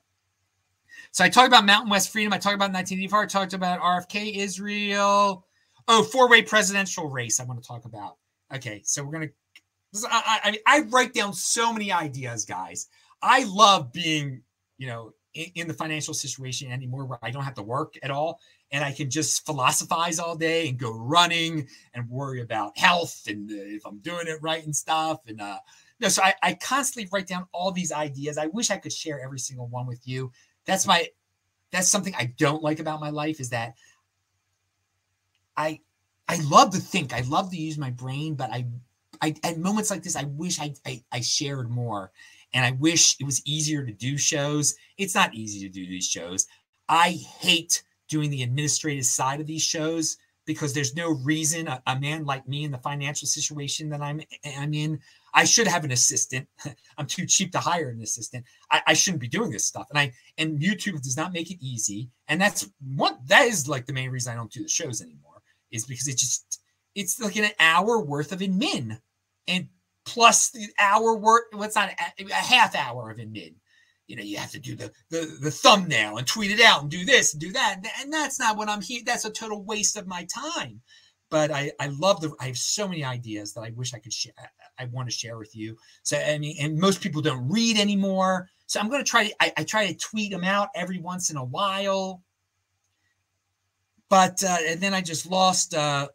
So I talked about Mountain West Freedom. I talked about 1984. I talked about RFK, Israel. Oh, four way presidential race. I want to talk about. Okay, so we're gonna. I, I I write down so many ideas, guys. I love being, you know, in, in the financial situation anymore where I don't have to work at all and I can just philosophize all day and go running and worry about health and if I'm doing it right and stuff. And uh, know, so I, I constantly write down all these ideas. I wish I could share every single one with you. That's my that's something I don't like about my life is that I I love to think, I love to use my brain, but I I at moments like this, I wish I, I, I shared more. And I wish it was easier to do shows. It's not easy to do these shows. I hate doing the administrative side of these shows because there's no reason a, a, man like me in the financial situation that I'm I'm in, I should have an assistant. I'm too cheap to hire an assistant. I, I, shouldn't be doing this stuff. And I and YouTube does not make it easy. And that's what that is like the main reason I don't do the shows anymore is because it just it's like an hour worth of admin and plus the hour worth what's not a, a half hour of admin you know, you have to do the, the the thumbnail and tweet it out and do this and do that. And that's not what I'm here. That's a total waste of my time. But I, I love the I have so many ideas that I wish I could share. I want to share with you. So I mean, and most people don't read anymore. So I'm gonna try to I, I try to tweet them out every once in a while. But uh, and then I just lost uh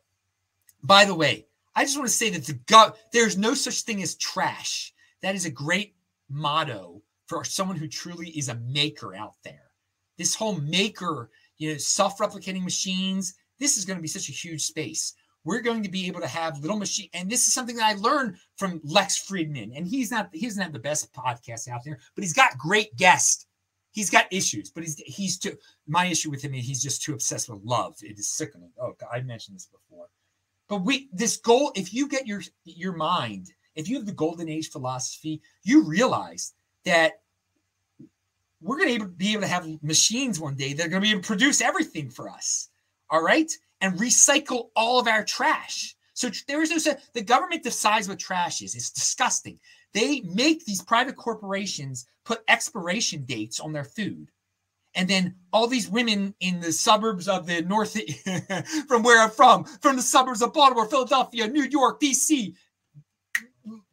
by the way, I just want to say that the gut there's no such thing as trash. That is a great motto for someone who truly is a maker out there. This whole maker, you know, self-replicating machines, this is going to be such a huge space. We're going to be able to have little machine, and this is something that I learned from Lex Fridman. And he's not he doesn't have the best podcast out there, but he's got great guests. He's got issues, but he's he's too my issue with him is he's just too obsessed with love. It is sickening. Oh, God, I mentioned this before. But we this goal, if you get your your mind, if you have the golden age philosophy, you realize that we're going to be able to have machines one day that are going to be able to produce everything for us. All right. And recycle all of our trash. So there is no, the government decides what trash is. It's disgusting. They make these private corporations put expiration dates on their food. And then all these women in the suburbs of the north, from where I'm from, from the suburbs of Baltimore, Philadelphia, New York, DC,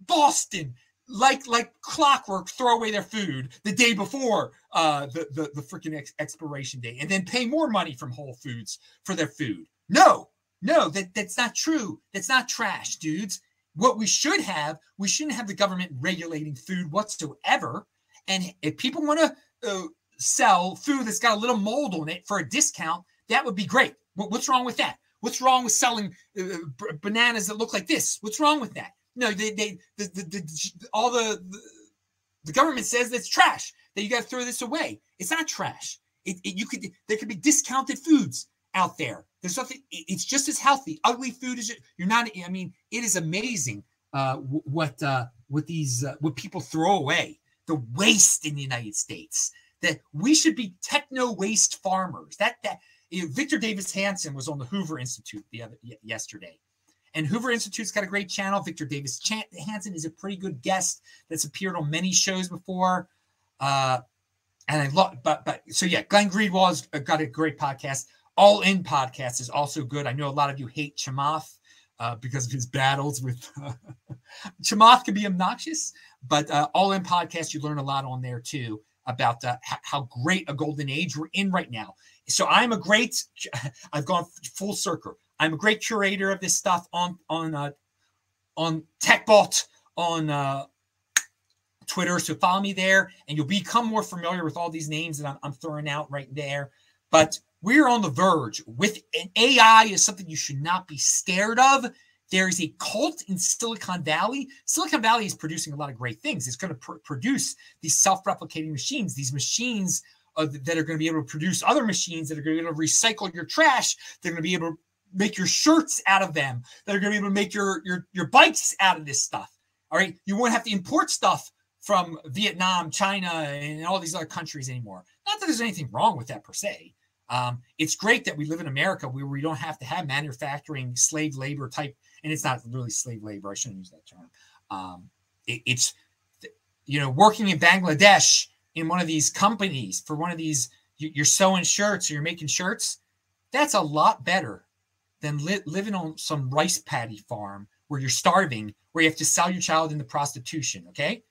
Boston, like like clockwork throw away their food the day before uh, the the, the freaking ex- expiration date and then pay more money from Whole Foods for their food. No, no, that that's not true. That's not trash, dudes. What we should have, we shouldn't have the government regulating food whatsoever. And if people want to uh, sell food that's got a little mold on it for a discount, that would be great. What's wrong with that? What's wrong with selling uh, b- bananas that look like this? What's wrong with that? No, they they the, the, the all the, the, the government says it's trash that you got to throw this away. It's not trash. It, it, you could there could be discounted foods out there. There's nothing. It, it's just as healthy. Ugly food is you're not. I mean, it is amazing uh, what uh, what these uh, what people throw away. The waste in the United States. That we should be techno waste farmers. That that you know, Victor Davis Hanson was on the Hoover Institute the other yesterday, and Hoover Institute's got a great channel. Victor Davis Hanson is a pretty good guest that's appeared on many shows before. Uh, and I love, but but so yeah, Glenn Greenwald's got a great podcast. All In podcast is also good. I know a lot of you hate Chamath uh, because of his battles with uh, Chamath can be obnoxious, but uh, All In podcast you learn a lot on there too about uh, how great a golden age we're in right now. So I'm a great. I've gone full circle. I'm a great curator of this stuff on on uh, on TechBalt on uh, Twitter. So follow me there, and you'll become more familiar with all these names that I'm, I'm throwing out right there. But we're on the verge with an AI is something you should not be scared of. There is a cult in Silicon Valley. Silicon Valley is producing a lot of great things. It's going to pr- produce these self-replicating machines. These machines uh, that are going to be able to produce other machines that are going to be able to recycle your trash. They're going to be able to make your shirts out of them. That are going to be able to make your your your bikes out of this stuff. All right, you won't have to import stuff from Vietnam, China, and all these other countries anymore. Not that there's anything wrong with that per se. Um, it's great that we live in America where we don't have to have manufacturing slave labor type, and it's not really slave labor. I shouldn't use that term. Um, it, it's you know working in Bangladesh in one of these companies for one of these you're sewing shirts or you're making shirts. That's a lot better than li- living on some rice paddy farm where you're starving, where you have to sell your child into prostitution. Okay,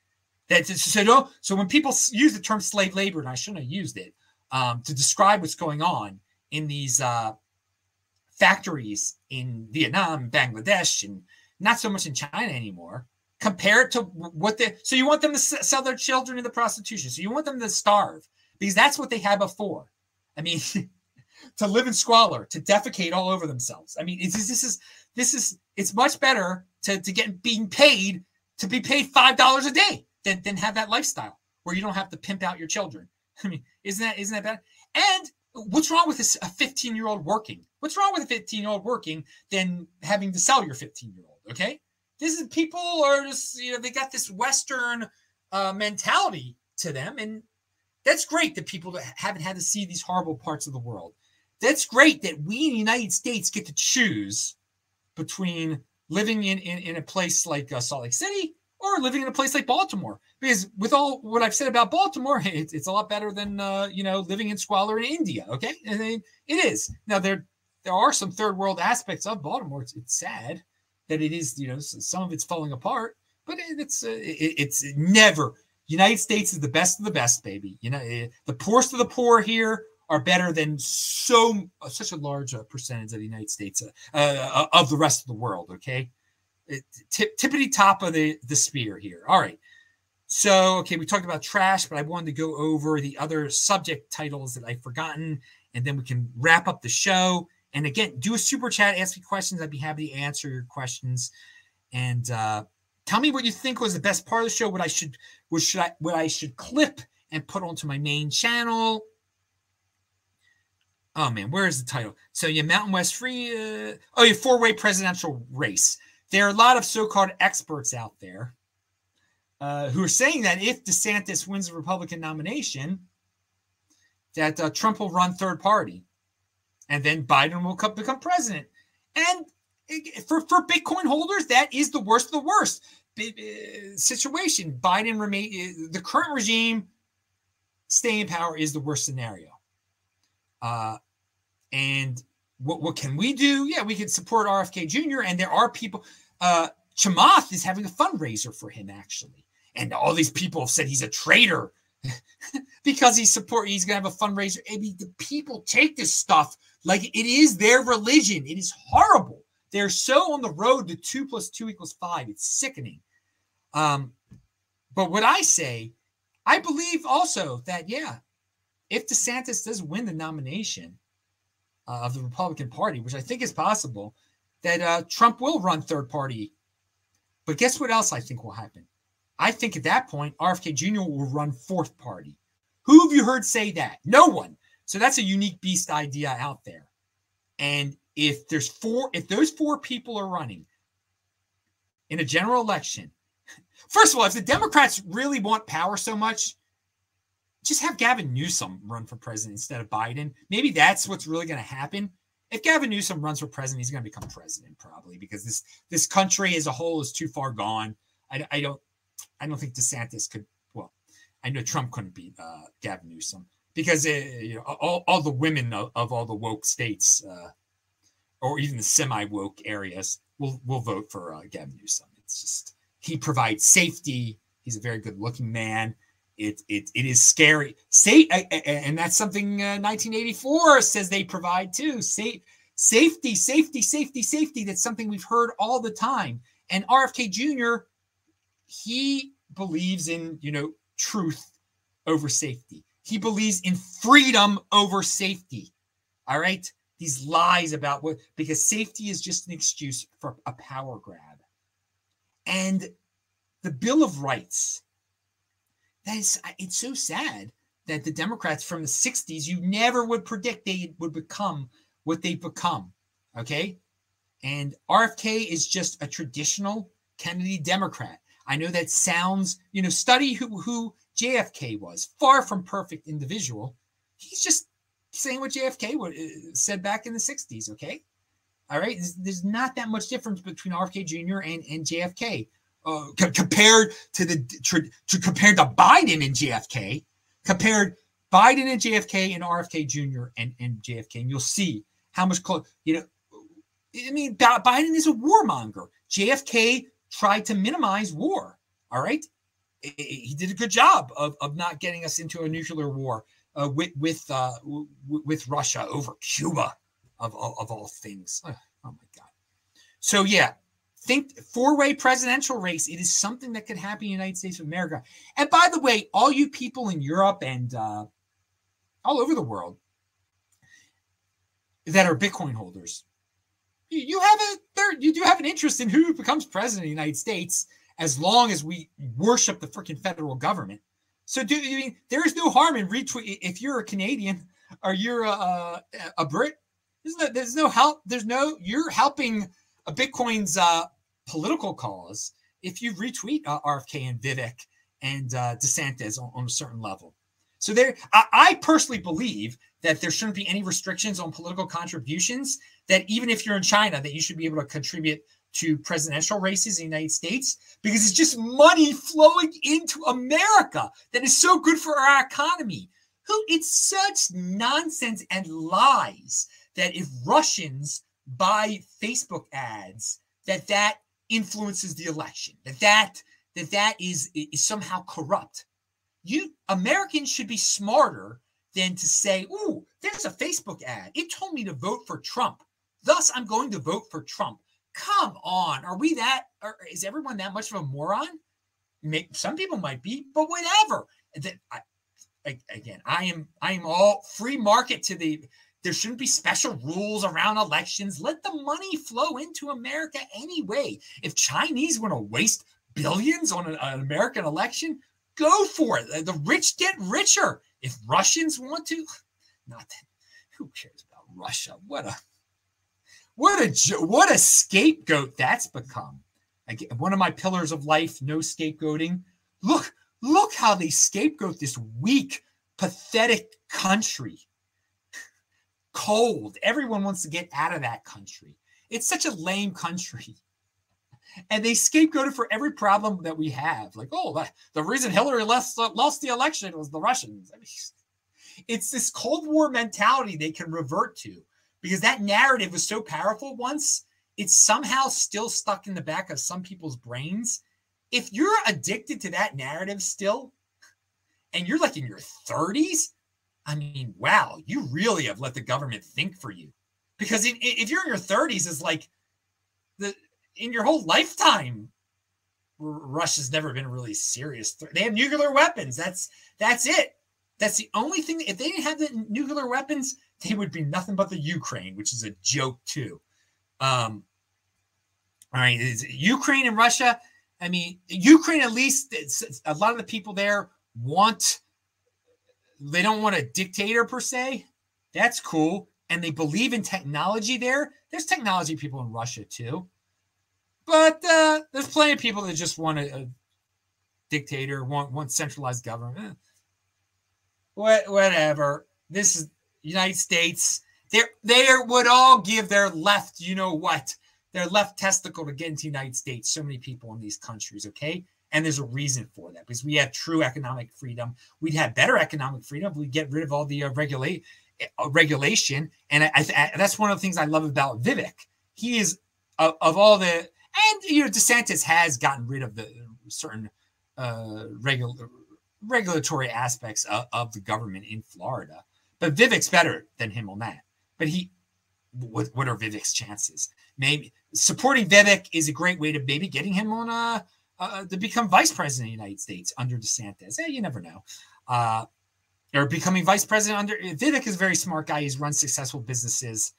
that's so. So when people use the term slave labor, and I shouldn't have used it um, to describe what's going on in these uh, factories in Vietnam, Bangladesh, and not so much in China anymore. Compare it to what they. So you want them to sell their children into prostitution. So you want them to starve because that's what they had before. I mean, to live in squalor, to defecate all over themselves. I mean, it's, this is this is it's much better to to get being paid to be paid five dollars a day than than have that lifestyle where you don't have to pimp out your children. I mean, isn't that isn't that bad? And what's wrong with a 15 year old working? What's wrong with a 15 year old working than having to sell your 15 year old? Okay. This is people are just, you know, they got this Western uh, mentality to them. And that's great that people haven't had to see these horrible parts of the world. That's great that we in the United States get to choose between living in, in, in a place like uh, Salt Lake City or living in a place like Baltimore. Because with all what I've said about Baltimore, it's, it's a lot better than uh, you know living in squalor in India. Okay, and it is now there there are some third world aspects of Baltimore. It's, it's sad that it is you know some of it's falling apart, but it's uh, it, it's never. United States is the best of the best, baby. You know eh, the poorest of the poor here are better than so such a large uh, percentage of the United States uh, uh, of the rest of the world. Okay, tip, tippity top of the the spear here. All right. So, okay, we talked about trash, but I wanted to go over the other subject titles that I've forgotten, and then we can wrap up the show. And again, do a super chat, ask me questions. I'd be happy to answer your questions. And uh, tell me what you think was the best part of the show. What I should, what should I, what I should clip and put onto my main channel. Oh man, where is the title? So yeah, Mountain West Free. Uh, oh, yeah, four way presidential race. There are a lot of so called experts out there uh, who are saying that if DeSantis wins the Republican nomination, that uh, Trump will run third party, and then Biden will come, become president. And for for Bitcoin holders, that is the worst of the worst uh, situation. Biden remain uh, the current regime staying in power is the worst scenario. Uh, and what what can we do? Yeah, we can support RFK Jr. And there are people. Uh, Chamath is having a fundraiser for him actually, and all these people have said he's a traitor because he's support. He's gonna have a fundraiser. I mean, the people take this stuff like it is their religion. It is horrible. They're so on the road to two plus two equals five. It's sickening. Um, but what I say, I believe also that yeah, if DeSantis does win the nomination uh, of the Republican Party, which I think is possible, that uh, Trump will run third party. But guess what else I think will happen? I think at that point, RFK Jr. will run fourth party. Who have you heard say that? No one. So that's a unique beast idea out there. And if there's four, if those four people are running in a general election, first of all, if the Democrats really want power so much, just have Gavin Newsom run for president instead of Biden. Maybe that's what's really going to happen. If Gavin Newsom runs for president, he's going to become president probably because this this country as a whole is too far gone. I, I don't I don't think DeSantis could. Well, I know Trump couldn't beat uh, Gavin Newsom because it, uh, you know all, all the women of, of all the woke states uh, or even the semi woke areas will will vote for uh, Gavin Newsom. It's just he provides safety. He's a very good looking man it it it is scary. Say and that's something uh, 1984 says they provide too. Say, safety, safety, safety, safety. That's something we've heard all the time. And RFK Jr. he believes in you know truth over safety. He believes in freedom over safety. All right, these lies about what because safety is just an excuse for a power grab. And the Bill of Rights that is it's so sad that the Democrats from the 60s, you never would predict they would become what they've become. Okay. And RFK is just a traditional Kennedy Democrat. I know that sounds, you know, study who, who JFK was, far from perfect individual. He's just saying what JFK would, uh, said back in the 60s. Okay. All right. There's, there's not that much difference between RFK Jr. and, and JFK uh, c- compared to the to compared to Biden and JFK, compared Biden and JFK and RFK Jr. and, and JFK, and you'll see how much close. You know, I mean, Biden is a warmonger. JFK tried to minimize war. All right, he did a good job of, of not getting us into a nuclear war uh, with with uh, w- with Russia over Cuba, of, of, of all things. Oh my God. So yeah, think four-way presidential race. It is something that could happen in the United States of America. And by the way, all you people in Europe and uh, all over the world that are Bitcoin holders, you, have a there. You do have an interest in who becomes president of the United States, as long as we worship the freaking federal government. So, do you mean there is no harm in retweet if you're a Canadian? are you a, a Brit? There's no, there's no help. There's no, you're helping a Bitcoin's uh, political cause if you retweet uh, RFK and Vivek and uh, DeSantis on, on a certain level. So there, I, I, personally believe that there shouldn't be any restrictions on political contributions. That even if you're in China, that you should be able to contribute to presidential races in the United States because it's just money flowing into America that is so good for our economy. Who it's such nonsense and lies that if Russians buy Facebook ads, that that influences the election, that that that that is is somehow corrupt. You Americans should be smarter than to say, "Ooh, there's a Facebook ad. It told me to vote for Trump. Thus, I'm going to vote for Trump." Come on, are we that? Or is everyone that much of a moron? Some people might be, but whatever. That I, again, I am I am all free market to the there shouldn't be special rules around elections. Let the money flow into America anyway. If Chinese want to waste billions on an, an American election, go for it. The rich get richer. If Russians want to, not that, who cares about Russia? What a what a what a scapegoat that's become. Again, one of my pillars of life: no scapegoating. Look, look how they scapegoat this weak, pathetic country cold. Everyone wants to get out of that country. It's such a lame country. And they scapegoat it for every problem that we have. Like, oh, the, the reason Hillary lost, lost the election was the Russians. I mean, it's this Cold War mentality they can revert to because that narrative was so powerful once. It's somehow still stuck in the back of some people's brains. If you're addicted to that narrative still, and you're like in your 30s, I mean, wow, you really have let the government think for you. Because in, if you're in your 30s, it's like the in your whole lifetime, Russia's never been really serious. They have nuclear weapons. That's that's it. That's the only thing. If they didn't have the nuclear weapons, they would be nothing but the Ukraine, which is a joke too. Um, all right, Ukraine and Russia. I mean, Ukraine at least a lot of the people there want they don't want a dictator per se. That's cool. And they believe in technology there. There's technology people in Russia too. But uh, there's plenty of people that just want a, a dictator, want, want centralized government. Eh. What, whatever. This is United States. They they would all give their left, you know what, their left testicle to get into United States. So many people in these countries, okay? And there's a reason for that because we have true economic freedom. We'd have better economic freedom if we get rid of all the uh, regulate uh, regulation. And I, I, that's one of the things I love about Vivek. He is uh, of all the and you know DeSantis has gotten rid of the certain uh, regular regulatory aspects of, of the government in Florida. But Vivek's better than him on that. But he, what, what are Vivek's chances? Maybe supporting Vivek is a great way to maybe getting him on a uh, to become vice president of the United States under DeSantis. Yeah, you never know. Uh, or becoming vice president under Vivek is a very smart guy. He's run successful businesses,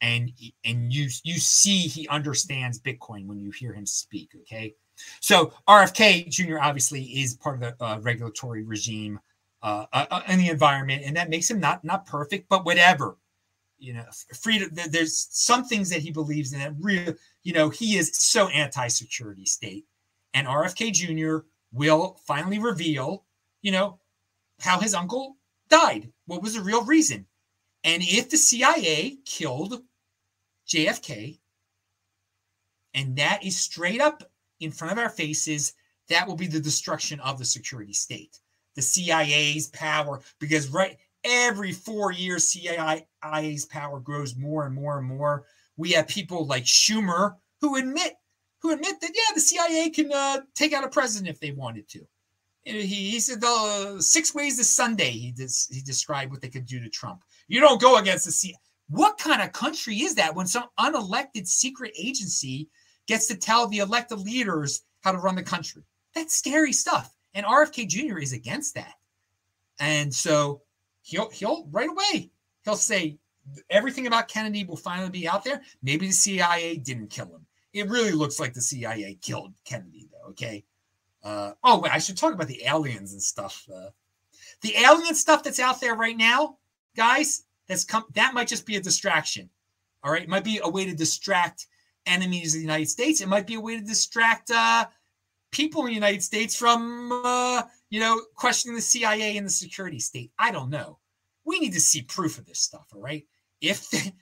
and and you you see he understands Bitcoin when you hear him speak. Okay, so RFK Jr. obviously is part of the uh, regulatory regime uh, uh, uh, in the environment, and that makes him not not perfect, but whatever. You know, freedom. There's some things that he believes in that real. You know, he is so anti-security state and RFK Jr. will finally reveal, you know, how his uncle died. What was the real reason? And if the CIA killed JFK, and that is straight up in front of our faces, that will be the destruction of the security state. The CIA's power, because right every four years, CIA's power grows more and more and more. We have people like Schumer who admit who admit that yeah, the CIA can uh, take out a president if they wanted to. He, he said the six ways to Sunday. He des- he described what they could do to Trump. You don't go against the CIA. What kind of country is that when some unelected secret agency gets to tell the elected leaders how to run the country? That's scary stuff. And RFK Jr. is against that. And so he'll he'll right away he'll say everything about Kennedy will finally be out there. Maybe the CIA didn't kill him it really looks like the CIA killed Kennedy, though. Okay. Uh, oh, wait, I should talk about the aliens and stuff. Uh, the alien stuff that's out there right now, guys, that's come that might just be a distraction. All right. It might be a way to distract enemies of the United States. It might be a way to distract uh, people in the United States from, uh, you know, questioning the CIA and the security state. I don't know. We need to see proof of this stuff. All right. If, it,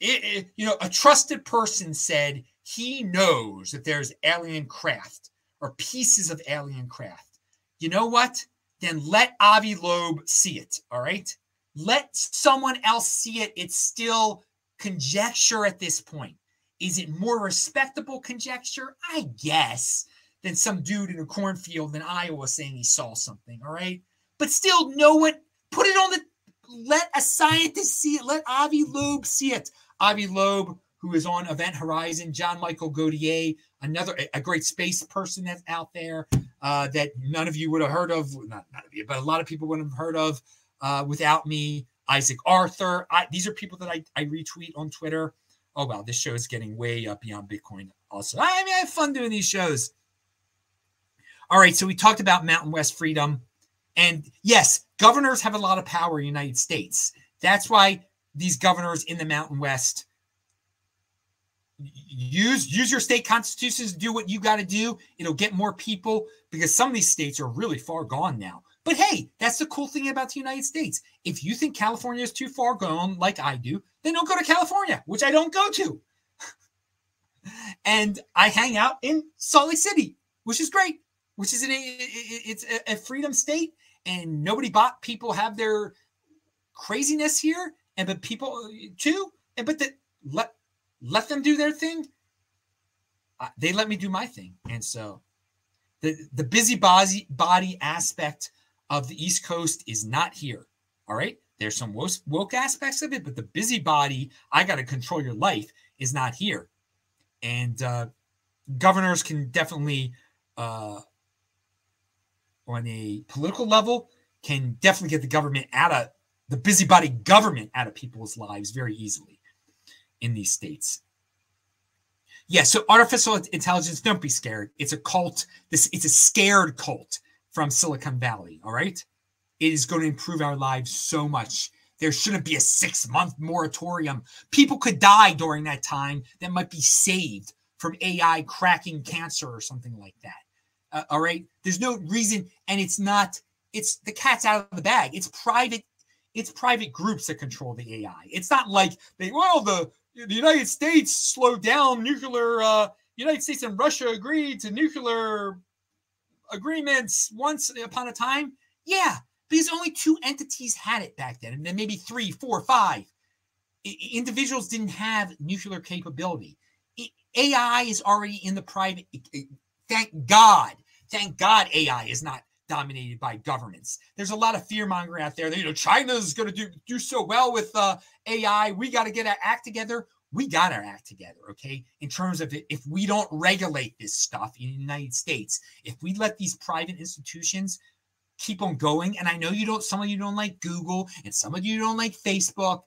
it, you know, a trusted person said he knows that there's alien craft or pieces of alien craft, you know what? Then let Avi Loeb see it. All right. Let someone else see it. It's still conjecture at this point. Is it more respectable conjecture? I guess than some dude in a cornfield in Iowa saying he saw something. All right. But still, no one put it on the let a scientist see it. Let Avi Loeb see it. Avi Loeb, who is on Event Horizon, John Michael Godier, another a great space person that's out there uh, that none of you would have heard of. Not none of you, but a lot of people wouldn't have heard of uh, without me. Isaac Arthur. I, these are people that I, I retweet on Twitter. Oh wow, this show is getting way up beyond Bitcoin. Also, I mean, I have fun doing these shows. All right, so we talked about Mountain West freedom, and yes, governors have a lot of power in the United States. That's why these governors in the Mountain West use use your state constitutions do what you got to do. It'll get more people because some of these states are really far gone now. But hey, that's the cool thing about the United States. If you think California is too far gone, like I do, then don't go to California, which I don't go to. and I hang out in Salt Lake City, which is great, which is a, it's a freedom state, and nobody bought people have their craziness here, and but people too, and but the, let let them do their thing. Uh, they let me do my thing, and so the the busybody body aspect of the East Coast is not here. All right. There's some woke, woke aspects of it, but the busybody, I got to control your life, is not here. And uh, governors can definitely, uh, on a political level, can definitely get the government out of the busybody government out of people's lives very easily in these states. Yeah, so artificial intelligence, don't be scared. It's a cult. This it's a scared cult from Silicon Valley. All right. It is going to improve our lives so much. There shouldn't be a six month moratorium. People could die during that time that might be saved from AI cracking cancer or something like that. Uh, all right. There's no reason. And it's not, it's the cat's out of the bag. It's private. It's private groups that control the AI. It's not like they, well, the, the United States slowed down nuclear, uh, United States and Russia agreed to nuclear agreements once upon a time? Yeah, because only two entities had it back then, and then maybe three, four, five. I- individuals didn't have nuclear capability. I- AI is already in the private. Thank God. Thank God AI is not dominated by governments. There's a lot of fear mongering out there. That, you know, China's going to do do so well with uh, AI. We got to get our act together we got our act together, okay? In terms of if we don't regulate this stuff in the United States, if we let these private institutions keep on going, and I know you don't, some of you don't like Google and some of you don't like Facebook,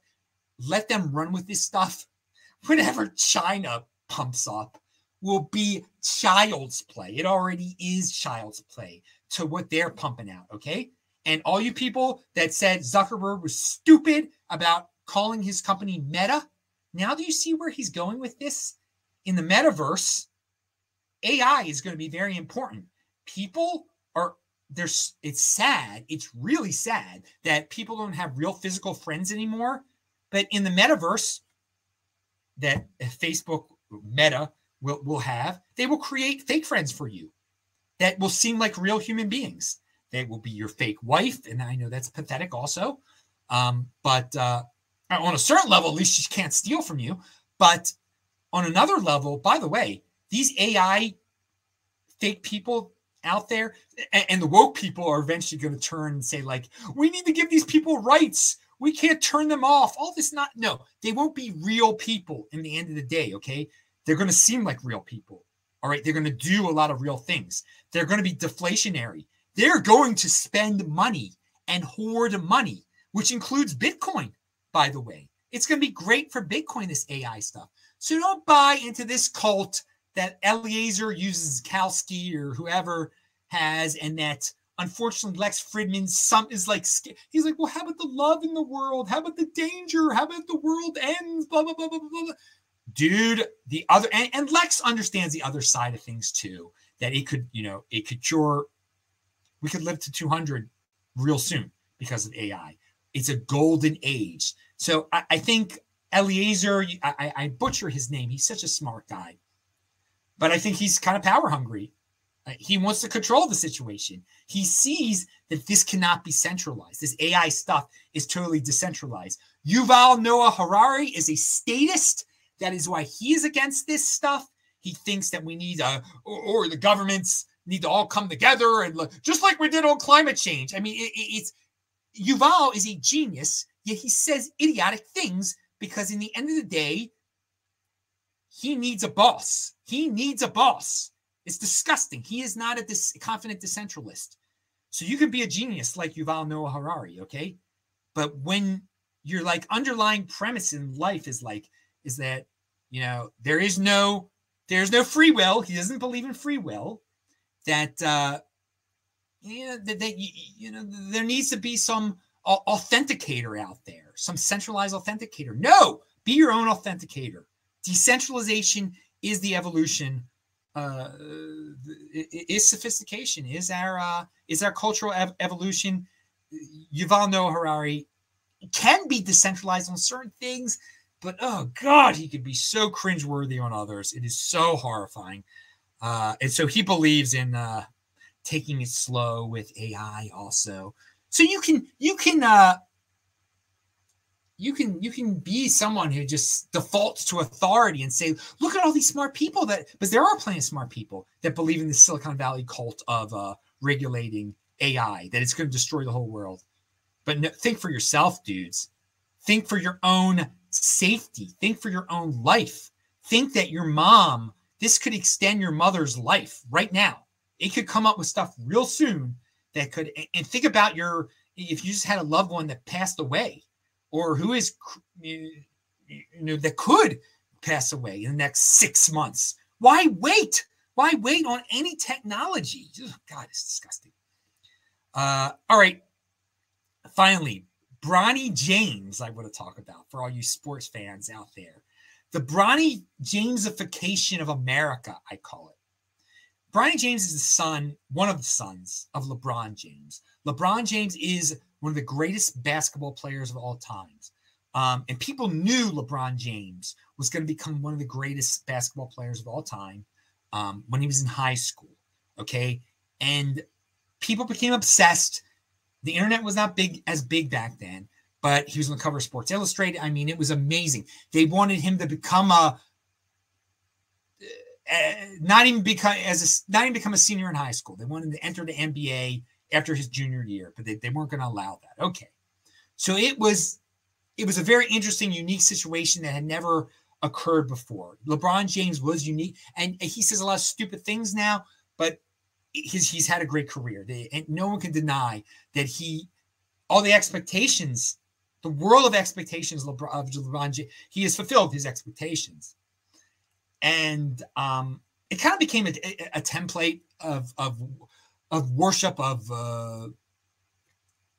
let them run with this stuff. Whenever China pumps up, will be child's play. It already is child's play to what they're pumping out, okay? And all you people that said Zuckerberg was stupid about calling his company Meta, now, do you see where he's going with this? In the metaverse, AI is going to be very important. People are there's it's sad, it's really sad that people don't have real physical friends anymore. But in the metaverse that Facebook Meta will, will have, they will create fake friends for you that will seem like real human beings. They will be your fake wife, and I know that's pathetic also. Um, but uh, on a certain level, at least she can't steal from you. But on another level, by the way, these AI fake people out there and, and the woke people are eventually going to turn and say, like, we need to give these people rights. We can't turn them off. All this not no, they won't be real people in the end of the day. Okay. They're going to seem like real people. All right. They're going to do a lot of real things. They're going to be deflationary. They're going to spend money and hoard money, which includes Bitcoin by the way. It's going to be great for Bitcoin, this AI stuff. So don't buy into this cult that Eliezer Yudkowsky or whoever has, and that unfortunately, Lex Fridman some is like he's like, well, how about the love in the world? How about the danger? How about the world ends? Blah blah blah blah blah. Dude, the other and, and Lex understands the other side of things too. That it could, you know, it could cure. We could live to 200 real soon because of AI. It's a golden age. So I, I think Eliezer, I, I butcher his name. He's such a smart guy, but I think he's kind of power hungry. Uh, he wants to control the situation. He sees that this cannot be centralized. This AI stuff is totally decentralized. Yuval Noah Harari is a statist. That is why he is against this stuff. He thinks that we need, uh, or, or the governments need to all come together and just like we did on climate change. I mean, it, it's Yuval is a genius, yet he says idiotic things because in the end of the day, he needs a boss. He needs a boss. It's disgusting. He is not a dis- confident decentralist. So you can be a genius like Yuval Noah Harari, okay? But when your like underlying premise in life is like is that you know there is no there's no free will. He doesn't believe in free will. That uh you know that, that you, know there needs to be some authenticator out there, some centralized authenticator. No, be your own authenticator. Decentralization is the evolution uh, is sophistication, is our uh, is our cultural ev- evolution. Yuval Noah Harari can be decentralized on certain things, but oh god, he could be so cringeworthy on others. It is so horrifying. Uh, and so he believes in uh, taking it slow with AI also. So you can you can uh, you can you can be someone who just defaults to authority and say look at all these smart people that but there are plenty of smart people that believe in the silicon valley cult of uh, regulating ai that it's going to destroy the whole world but no, think for yourself dudes think for your own safety think for your own life think that your mom this could extend your mother's life right now it could come up with stuff real soon that could and think about your if you just had a loved one that passed away or who is you know that could pass away in the next six months. Why wait? Why wait on any technology? God, it's disgusting. Uh, all right. Finally, Bronny James, I want to talk about for all you sports fans out there. The Bronny Jamesification of America, I call it. Bronny James is the son, one of the sons of LeBron James. LeBron James is one of the greatest basketball players of all times. Um, and people knew LeBron James was going to become one of the greatest basketball players of all time um, when he was in high school. Okay. And people became obsessed. The internet was not big as big back then, but he was on the cover of Sports Illustrated. I mean, it was amazing. They wanted him to become a uh, not even become as a not even become a senior in high school. They wanted to enter the NBA after his junior year, but they, they weren't going to allow that. Okay. So it was it was a very interesting, unique situation that had never occurred before. LeBron James was unique, and he says a lot of stupid things now, but he's he's had a great career. They, and no one can deny that he all the expectations, the world of expectations LeBron, of LeBron he has fulfilled his expectations, and um, it kind of became a, a, a template of of of worship of uh,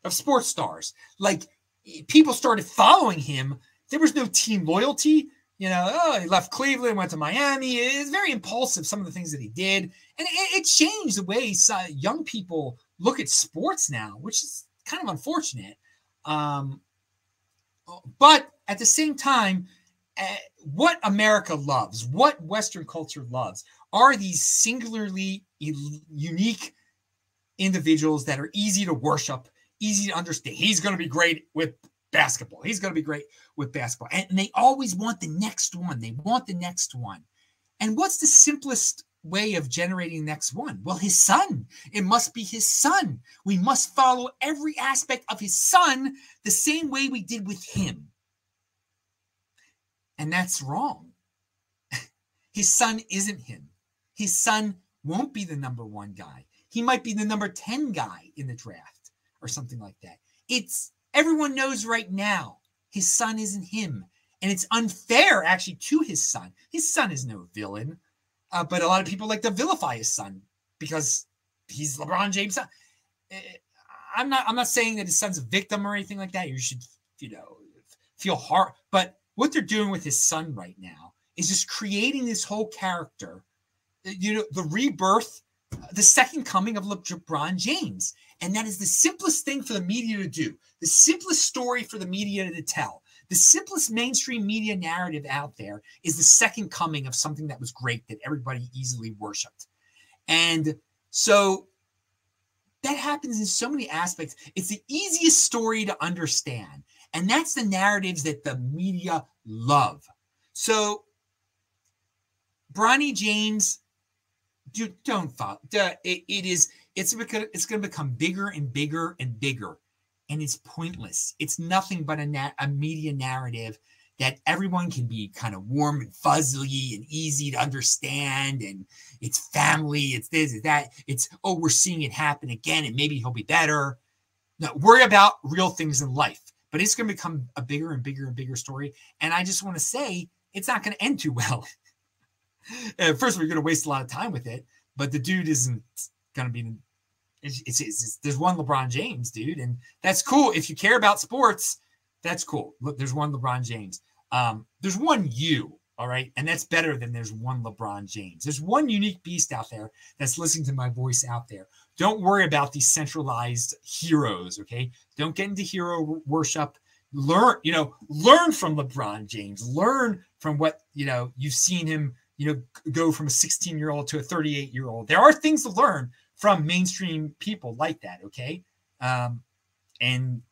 of sports stars. Like people started following him. There was no team loyalty. You know, oh, he left Cleveland, went to Miami. It's very impulsive. Some of the things that he did, and it, it changed the way young people look at sports now, which is kind of unfortunate. Um, but at the same time, uh, what America loves, what Western culture loves, are these singularly unique individuals that are easy to worship, easy to understand. He's going to be great with basketball. He's going to be great with basketball. And, and they always want the next one. They want the next one. And what's the simplest way of generating next one? Well, his son. It must be his son. We must follow every aspect of his son the same way we did with him. And that's wrong. his son isn't him. His son won't be the number one guy. He might be the number 10 guy in the draft or something like that. It's everyone knows right now his son isn't him. And it's unfair actually to his son. His son is no villain, uh, but a lot of people like to vilify his son because he's LeBron James' eh, I'm not I'm not saying that his son's a victim or anything like that. You should, you know, feel hard. But what they're doing with his son right now is just creating this whole character, eh, you know, the rebirth, the second coming of LeBron James. And that is the simplest thing for the media to do, the simplest story for the media to tell. The simplest mainstream media narrative out there is the second coming of something that was great that everybody easily worshiped. And so that happens in so many aspects. It's the easiest story to understand. And that's the narratives that the media love. So, Bronny James, dude, don't follow. It, it is, it's, it's going to become bigger and bigger and bigger and it's pointless. It's nothing but a, a media narrative that everyone can be kind of warm and fuzzy and easy to understand. And it's family, it's this, it's that. It's, oh, we're seeing it happen again, and maybe he'll be better. No, worry about real things in life. But it's going to become a bigger and bigger and bigger story. And I just want to say it's not going to end too well. First, we're going to waste a lot of time with it, but the dude isn't going to be it's, it's, it's, there's one LeBron James, dude, and that's cool. If you care about sports, that's cool. Look, there's one LeBron James. Um, there's one you, all right, and that's better than there's one LeBron James. There's one unique beast out there that's listening to my voice out there. Don't worry about these centralized heroes, okay? Don't get into hero worship. Learn, you know, learn from LeBron James. Learn from what you know you've seen him, you know, go from a 16 year old to a 38 year old. There are things to learn from mainstream people like that. Okay. Um, and,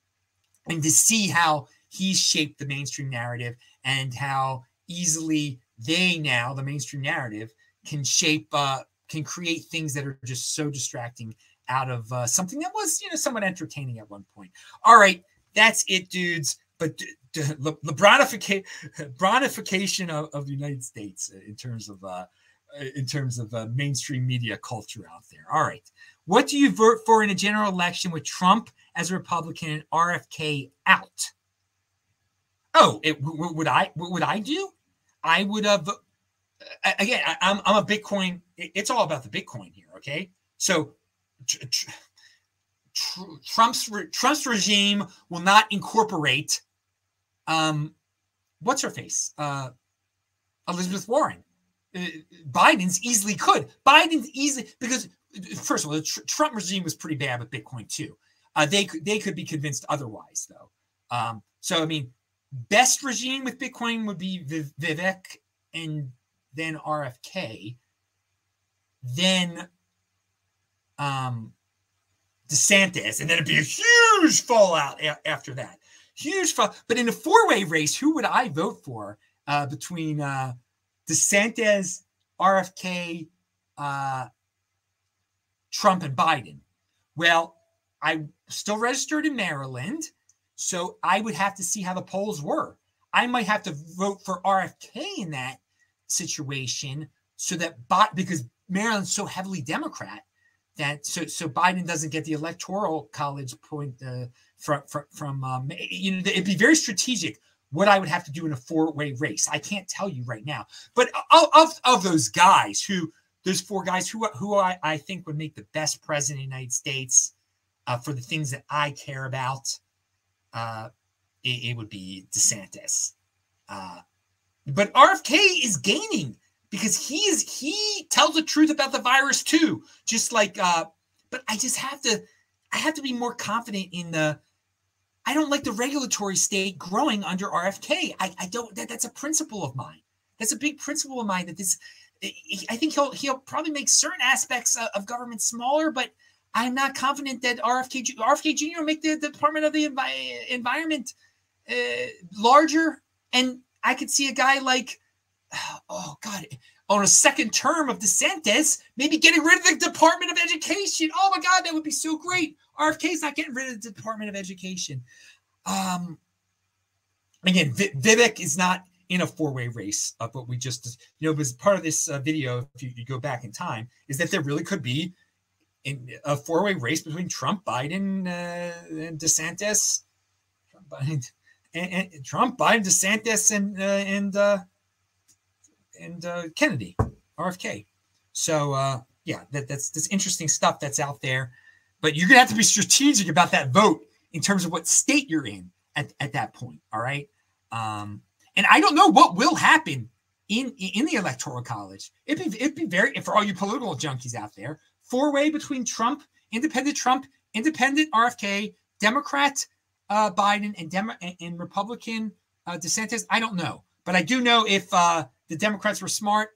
and to see how he's shaped the mainstream narrative and how easily they now, the mainstream narrative, can shape, uh, can create things that are just so distracting out of uh, something that was, you know, somewhat entertaining at one point. All right, that's it, dudes. But Le- LeBronification of, of the United States in terms of uh, in terms of uh, mainstream media culture out there. All right. What do you vote for in a general election with Trump as a Republican and RFK out? Oh, it, w- would I what would I do? I would have uh, again. I, am I'm, I'm a Bitcoin. It's all about the Bitcoin here. Okay, so tr- tr- Trump's Trump's regime will not incorporate um what's her face uh Elizabeth Warren uh, Biden's easily could. Biden's easily because first of all, the tr- Trump regime was pretty bad with Bitcoin too. Uh, they they could be convinced otherwise though. Um, so I mean, best regime with Bitcoin would be Vivek and then RFK, then um, DeSantis, and then it'd be a huge fallout a- after that. Huge. But in a four way race, who would I vote for uh, between? Uh, DeSantis, RFK, uh, Trump, and Biden. Well, I still registered in Maryland, so I would have to see how the polls were. I might have to vote for RFK in that situation so that because Maryland's so heavily Democrat that so so Biden doesn't get the electoral college point uh, from from, from um, you know it'd be very strategic what I would have to do in a four way race. I can't tell you right now. But of, of those guys who, those four guys who, who I, I think would make the best president of the United States uh, for the things that I care about, uh, it, it, would be DeSantis. Uh, but RFK is gaining because he is he tells the truth about the virus too. Just like, uh, but I just have to, I have to be more confident in the I don't like the regulatory state growing under RFK. I, I don't that, that's a principle of mine. That's a big principle of mine that this I think he'll he'll probably make certain aspects of government smaller, but I'm not confident that RFK RFK Jr. will make the, the Department of the Envi- Environment uh, larger. And I could see a guy like, oh God, on a second term of DeSantis, maybe getting rid of the Department of Education. Oh my God, that would be so great. RFK is not getting rid of the Department of Education. Um, again, v- Vivek is not in a four-way race of what we just, you know, was part of this uh, video. If you, you, go back in time, is that there really could be in a four-way race between Trump, Biden, uh, and DeSantis, Trump, Biden, and, and Trump, Biden, DeSantis, and uh, and uh, and uh, Kennedy, RFK. So uh, yeah, that, that's that's interesting stuff that's out there. but you're gonna have to be strategic about that vote in terms of what state you're in at, at that point. All right. Um, and I don't know what will happen in in the electoral college. It'd be it'd be very for all you political junkies out there. Four way between Trump, independent Trump, independent RFK, Democrat uh, Biden, and and, and Republican uh, DeSantis. I don't know, but I do know if uh, the Democrats were smart,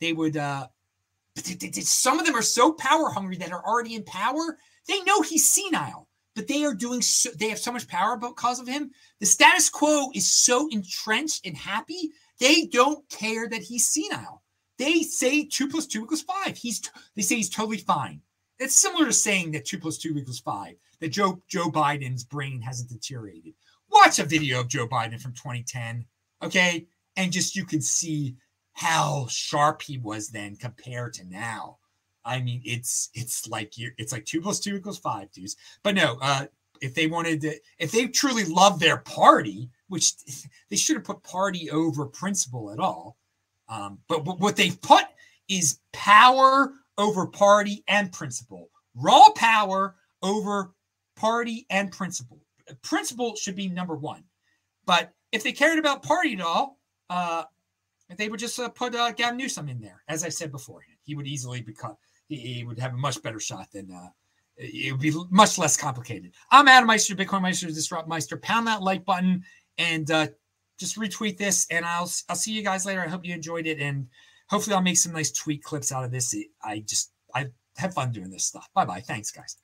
they would. Uh, some of them are so power hungry that are already in power. They know he's senile, but they are doing. So, they have so much power because of him. The status quo is so entrenched and happy they don't care that he's senile. They say two plus two equals five. He's they say he's totally fine. It's similar to saying that two plus two equals five. That Joe Joe Biden's brain hasn't deteriorated. Watch a video of Joe Biden from 2010, okay, and just you can see how sharp he was then compared to now. I mean, it's it's like you it's like two plus two equals five, dudes. But no, uh, if they wanted to, if they truly love their party, which they should have put party over principle at all. Um, but, but what they've put is power over party and principle, raw power over party and principle. Principle should be number one. But if they cared about party at all, uh, they would just uh, put uh, Gavin Newsom in there. As I said beforehand, he would easily become, he, he would have a much better shot than uh, it would be much less complicated. I'm Adam Meister, Bitcoin Meister, Disrupt Meister. Pound that like button and uh, just retweet this. And I'll I'll see you guys later. I hope you enjoyed it, and hopefully I'll make some nice tweet clips out of this. I just I have fun doing this stuff. Bye bye. Thanks, guys.